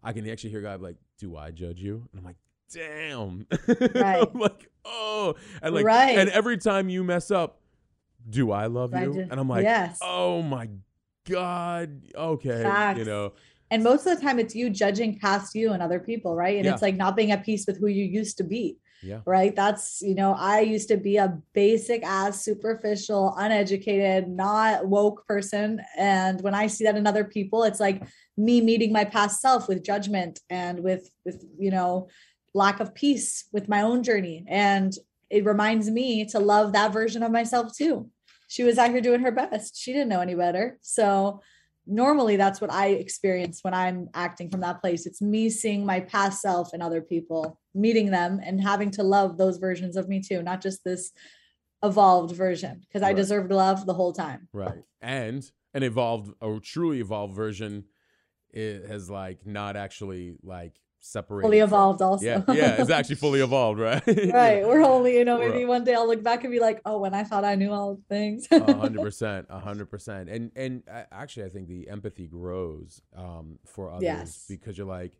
I can actually hear God like, "Do I judge you?" And I'm like, "Damn." [laughs] Right. I'm like, "Oh," and like, Right. and every time you mess up, do I love I you? And I'm like, yes. "Oh my God." Okay. You know. And most of the time, it's you judging past you and other people, right? And Yeah. it's like not being at peace with who you used to be, Yeah. right? That's, you know, I used to be a basic ass, superficial, uneducated, not woke person. And when I see that in other people, it's like me meeting my past self with judgment and with, with, you know, lack of peace with my own journey. And it reminds me to love that version of myself too. She was out here doing her best. She didn't know any better. So, normally that's what I experience when I'm acting from that place. It's me seeing my past self and other people, meeting them and having to love those versions of me too, not just this evolved version because I deserved love the whole time. Right. And an evolved or truly evolved version it has like not actually like separated. Fully from- evolved also. Yeah, yeah, it's actually [laughs] fully evolved, right? [laughs] right. We're only, you know, We're- maybe one day I'll look back and be like, oh, when I thought I knew all things. [laughs] Hundred percent, hundred percent, and and actually, I think the empathy grows um, for others Yes. because you're like,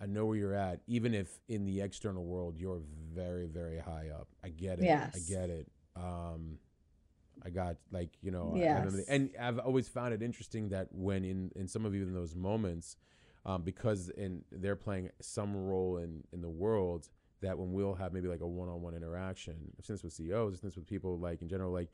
I know where you're at, even if in the external world you're very, very high up. I get it. Yes. I get it. Um, I got like you know, I- I remember Yes. and I've always found it interesting that when in in some of even those moments, um, because in they're playing some role in in the world that when we'll have maybe like a one-on-one interaction I've seen this with CEOs I've seen this with people like in general like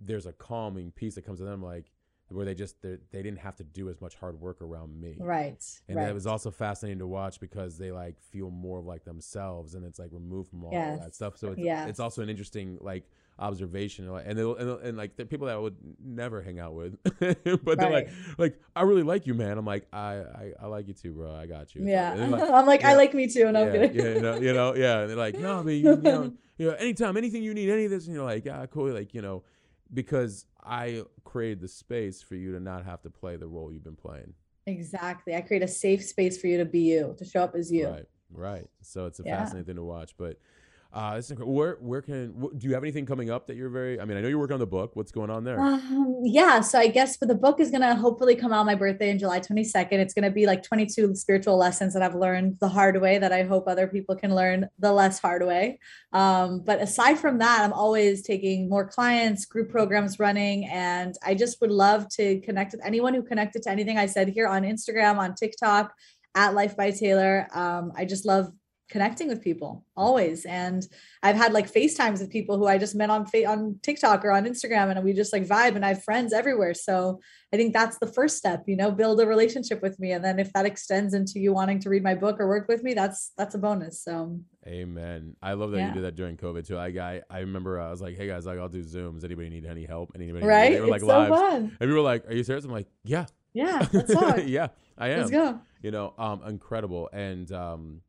there's a calming peace that comes to them like where they just they didn't have to do as much hard work around me right. and right. that was also fascinating to watch because they like feel more of like themselves and it's like removed from all of that stuff so it's, Yes. it's also an interesting like observation and, like- and, and, like the people that I would never hang out with [laughs] but they're like like I really like you man I'm like I I, I like you too bro I got you Yeah. Like, [laughs] I'm like, I like me too. And I'm yeah, good. yeah, you know, you [laughs] know, yeah. And they're like, no, but you, you know, you know, anytime, anything you need, any of this, and you're like, yeah, cool, like you know, because I created the space for you to not have to play the role you've been playing. Exactly. I create a safe space for you to be you, to show up as you. Right, right. So it's a Yeah. fascinating thing to watch. But uh, it's incredible. Where, where can, wh- do you have anything coming up that you're very? I mean, I know you're working on the book. What's going on there? Um, yeah, so I guess for the book is gonna hopefully come out my birthday in July 22nd. It's gonna be like 22 spiritual lessons that I've learned the hard way that I hope other people can learn the less hard way. Um, but aside from that, I'm always taking more clients, group programs running, and I just would love to connect with anyone who connected to anything I said here on Instagram, on TikTok, at Life by Taylor. Um, I just love connecting with people always and I've had like FaceTimes with people who I just met on on TikTok or on Instagram and we just like vibe and I have friends everywhere. So I think that's the first step, you know, build a relationship with me. And then if that extends into you wanting to read my book or work with me, that's that's a bonus. So Amen. I love that Yeah. you did that during COVID too. I, I, I remember uh, I was like, hey guys, like I'll do Zooms. Anybody need any help? Anybody? right. They were like it's so fun. And people were like, are you serious? I'm like, yeah, Yeah. [laughs] Yeah, I am. Let's go. you know um incredible and um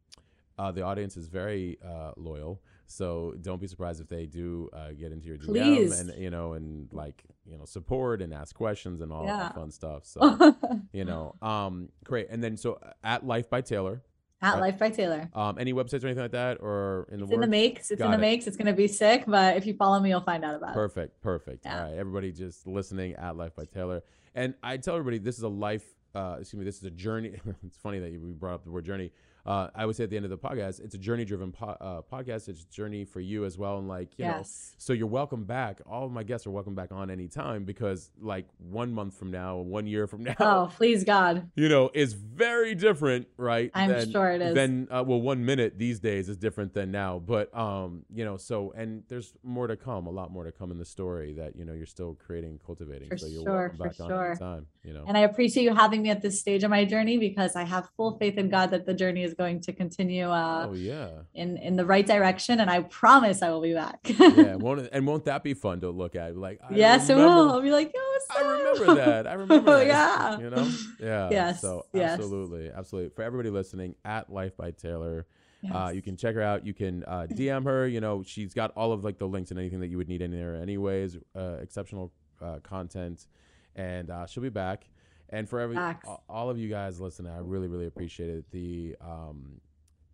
uh the audience is very uh loyal so don't be surprised if they do uh get into your DM Please. and you know and like you know support and ask questions and all Yeah. that fun stuff so [laughs] you know um great and then so uh, at life by taylor At Right. Life by Taylor. um any websites or anything like that or in the It's in the makes. It's Got in the it. makes. It's gonna be sick, but if you follow me, you'll find out about it. Perfect, perfect. Yeah. All right, everybody just listening at Life by Taylor. And I tell everybody this is a life, uh, excuse me, this is a journey. [laughs] it's funny that you brought up the word journey. Uh, I would say at the end of the podcast, it's a journey driven po- uh, podcast. It's a journey for you as well. And like, you know, yes. so you're welcome back. All of my guests are welcome back on anytime because like one month from now, one year from [laughs] now, Oh, please God. you know, is very different, right? I'm than- sure it is. Then, uh, well, one minute these days is different than now. But, um, you know, so, and there's more to come, a lot more to come in the story that, you know, you're still creating, cultivating. For so you're sure, welcome for on sure. anytime, you know. And I appreciate you having me at this stage of my journey because I have full faith in God that the journey is going to continue uh, oh, yeah. in in the right direction, and I promise I will be back. yeah. [laughs] Won't it, and won't that be fun to look at? Like, I yes, it will. I'll be like, yo, what's I [laughs] remember that. I remember Oh, that. yeah. [laughs] You know? Yeah. Yes, So yes. absolutely. Absolutely. For everybody listening, at Life by Taylor, Uh, you can check her out. You can uh, DM her. You know, she's got all of like the links and anything that you would need in there. Anyways, uh, exceptional uh, content, and uh, she'll be back. And for every Facts. all of you guys listening, I really really appreciate it. The um,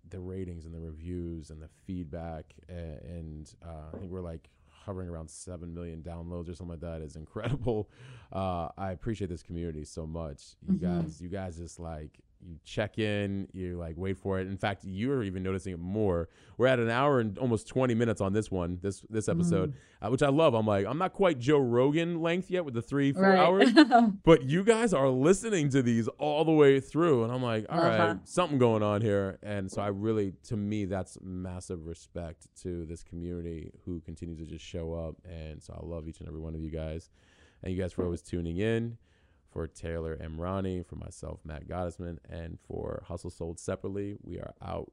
the ratings and the reviews and the feedback, and, and uh, I think we're like hovering around seven million downloads or something like that is [laughs] incredible. Uh, I appreciate this community so much. You Mhm. guys, you guys just like you check in, you like wait for it. In fact, you're even noticing it more. We're at an hour and almost 20 minutes on this one, this this episode, Mm-hmm. uh, which I love. I'm like, I'm not quite Joe Rogan length yet with the three four hours, [laughs] but you guys are listening to these all the way through, and I'm like, all right, Uh-huh. something going on here. And so I really, to me, that's massive respect to this community who continues to just show up. And so I love each and every one of you guys, and you guys for always tuning in. For Taylor Emrani, for myself, Matt Gottesman, and for Hustle Sold separately, we are out.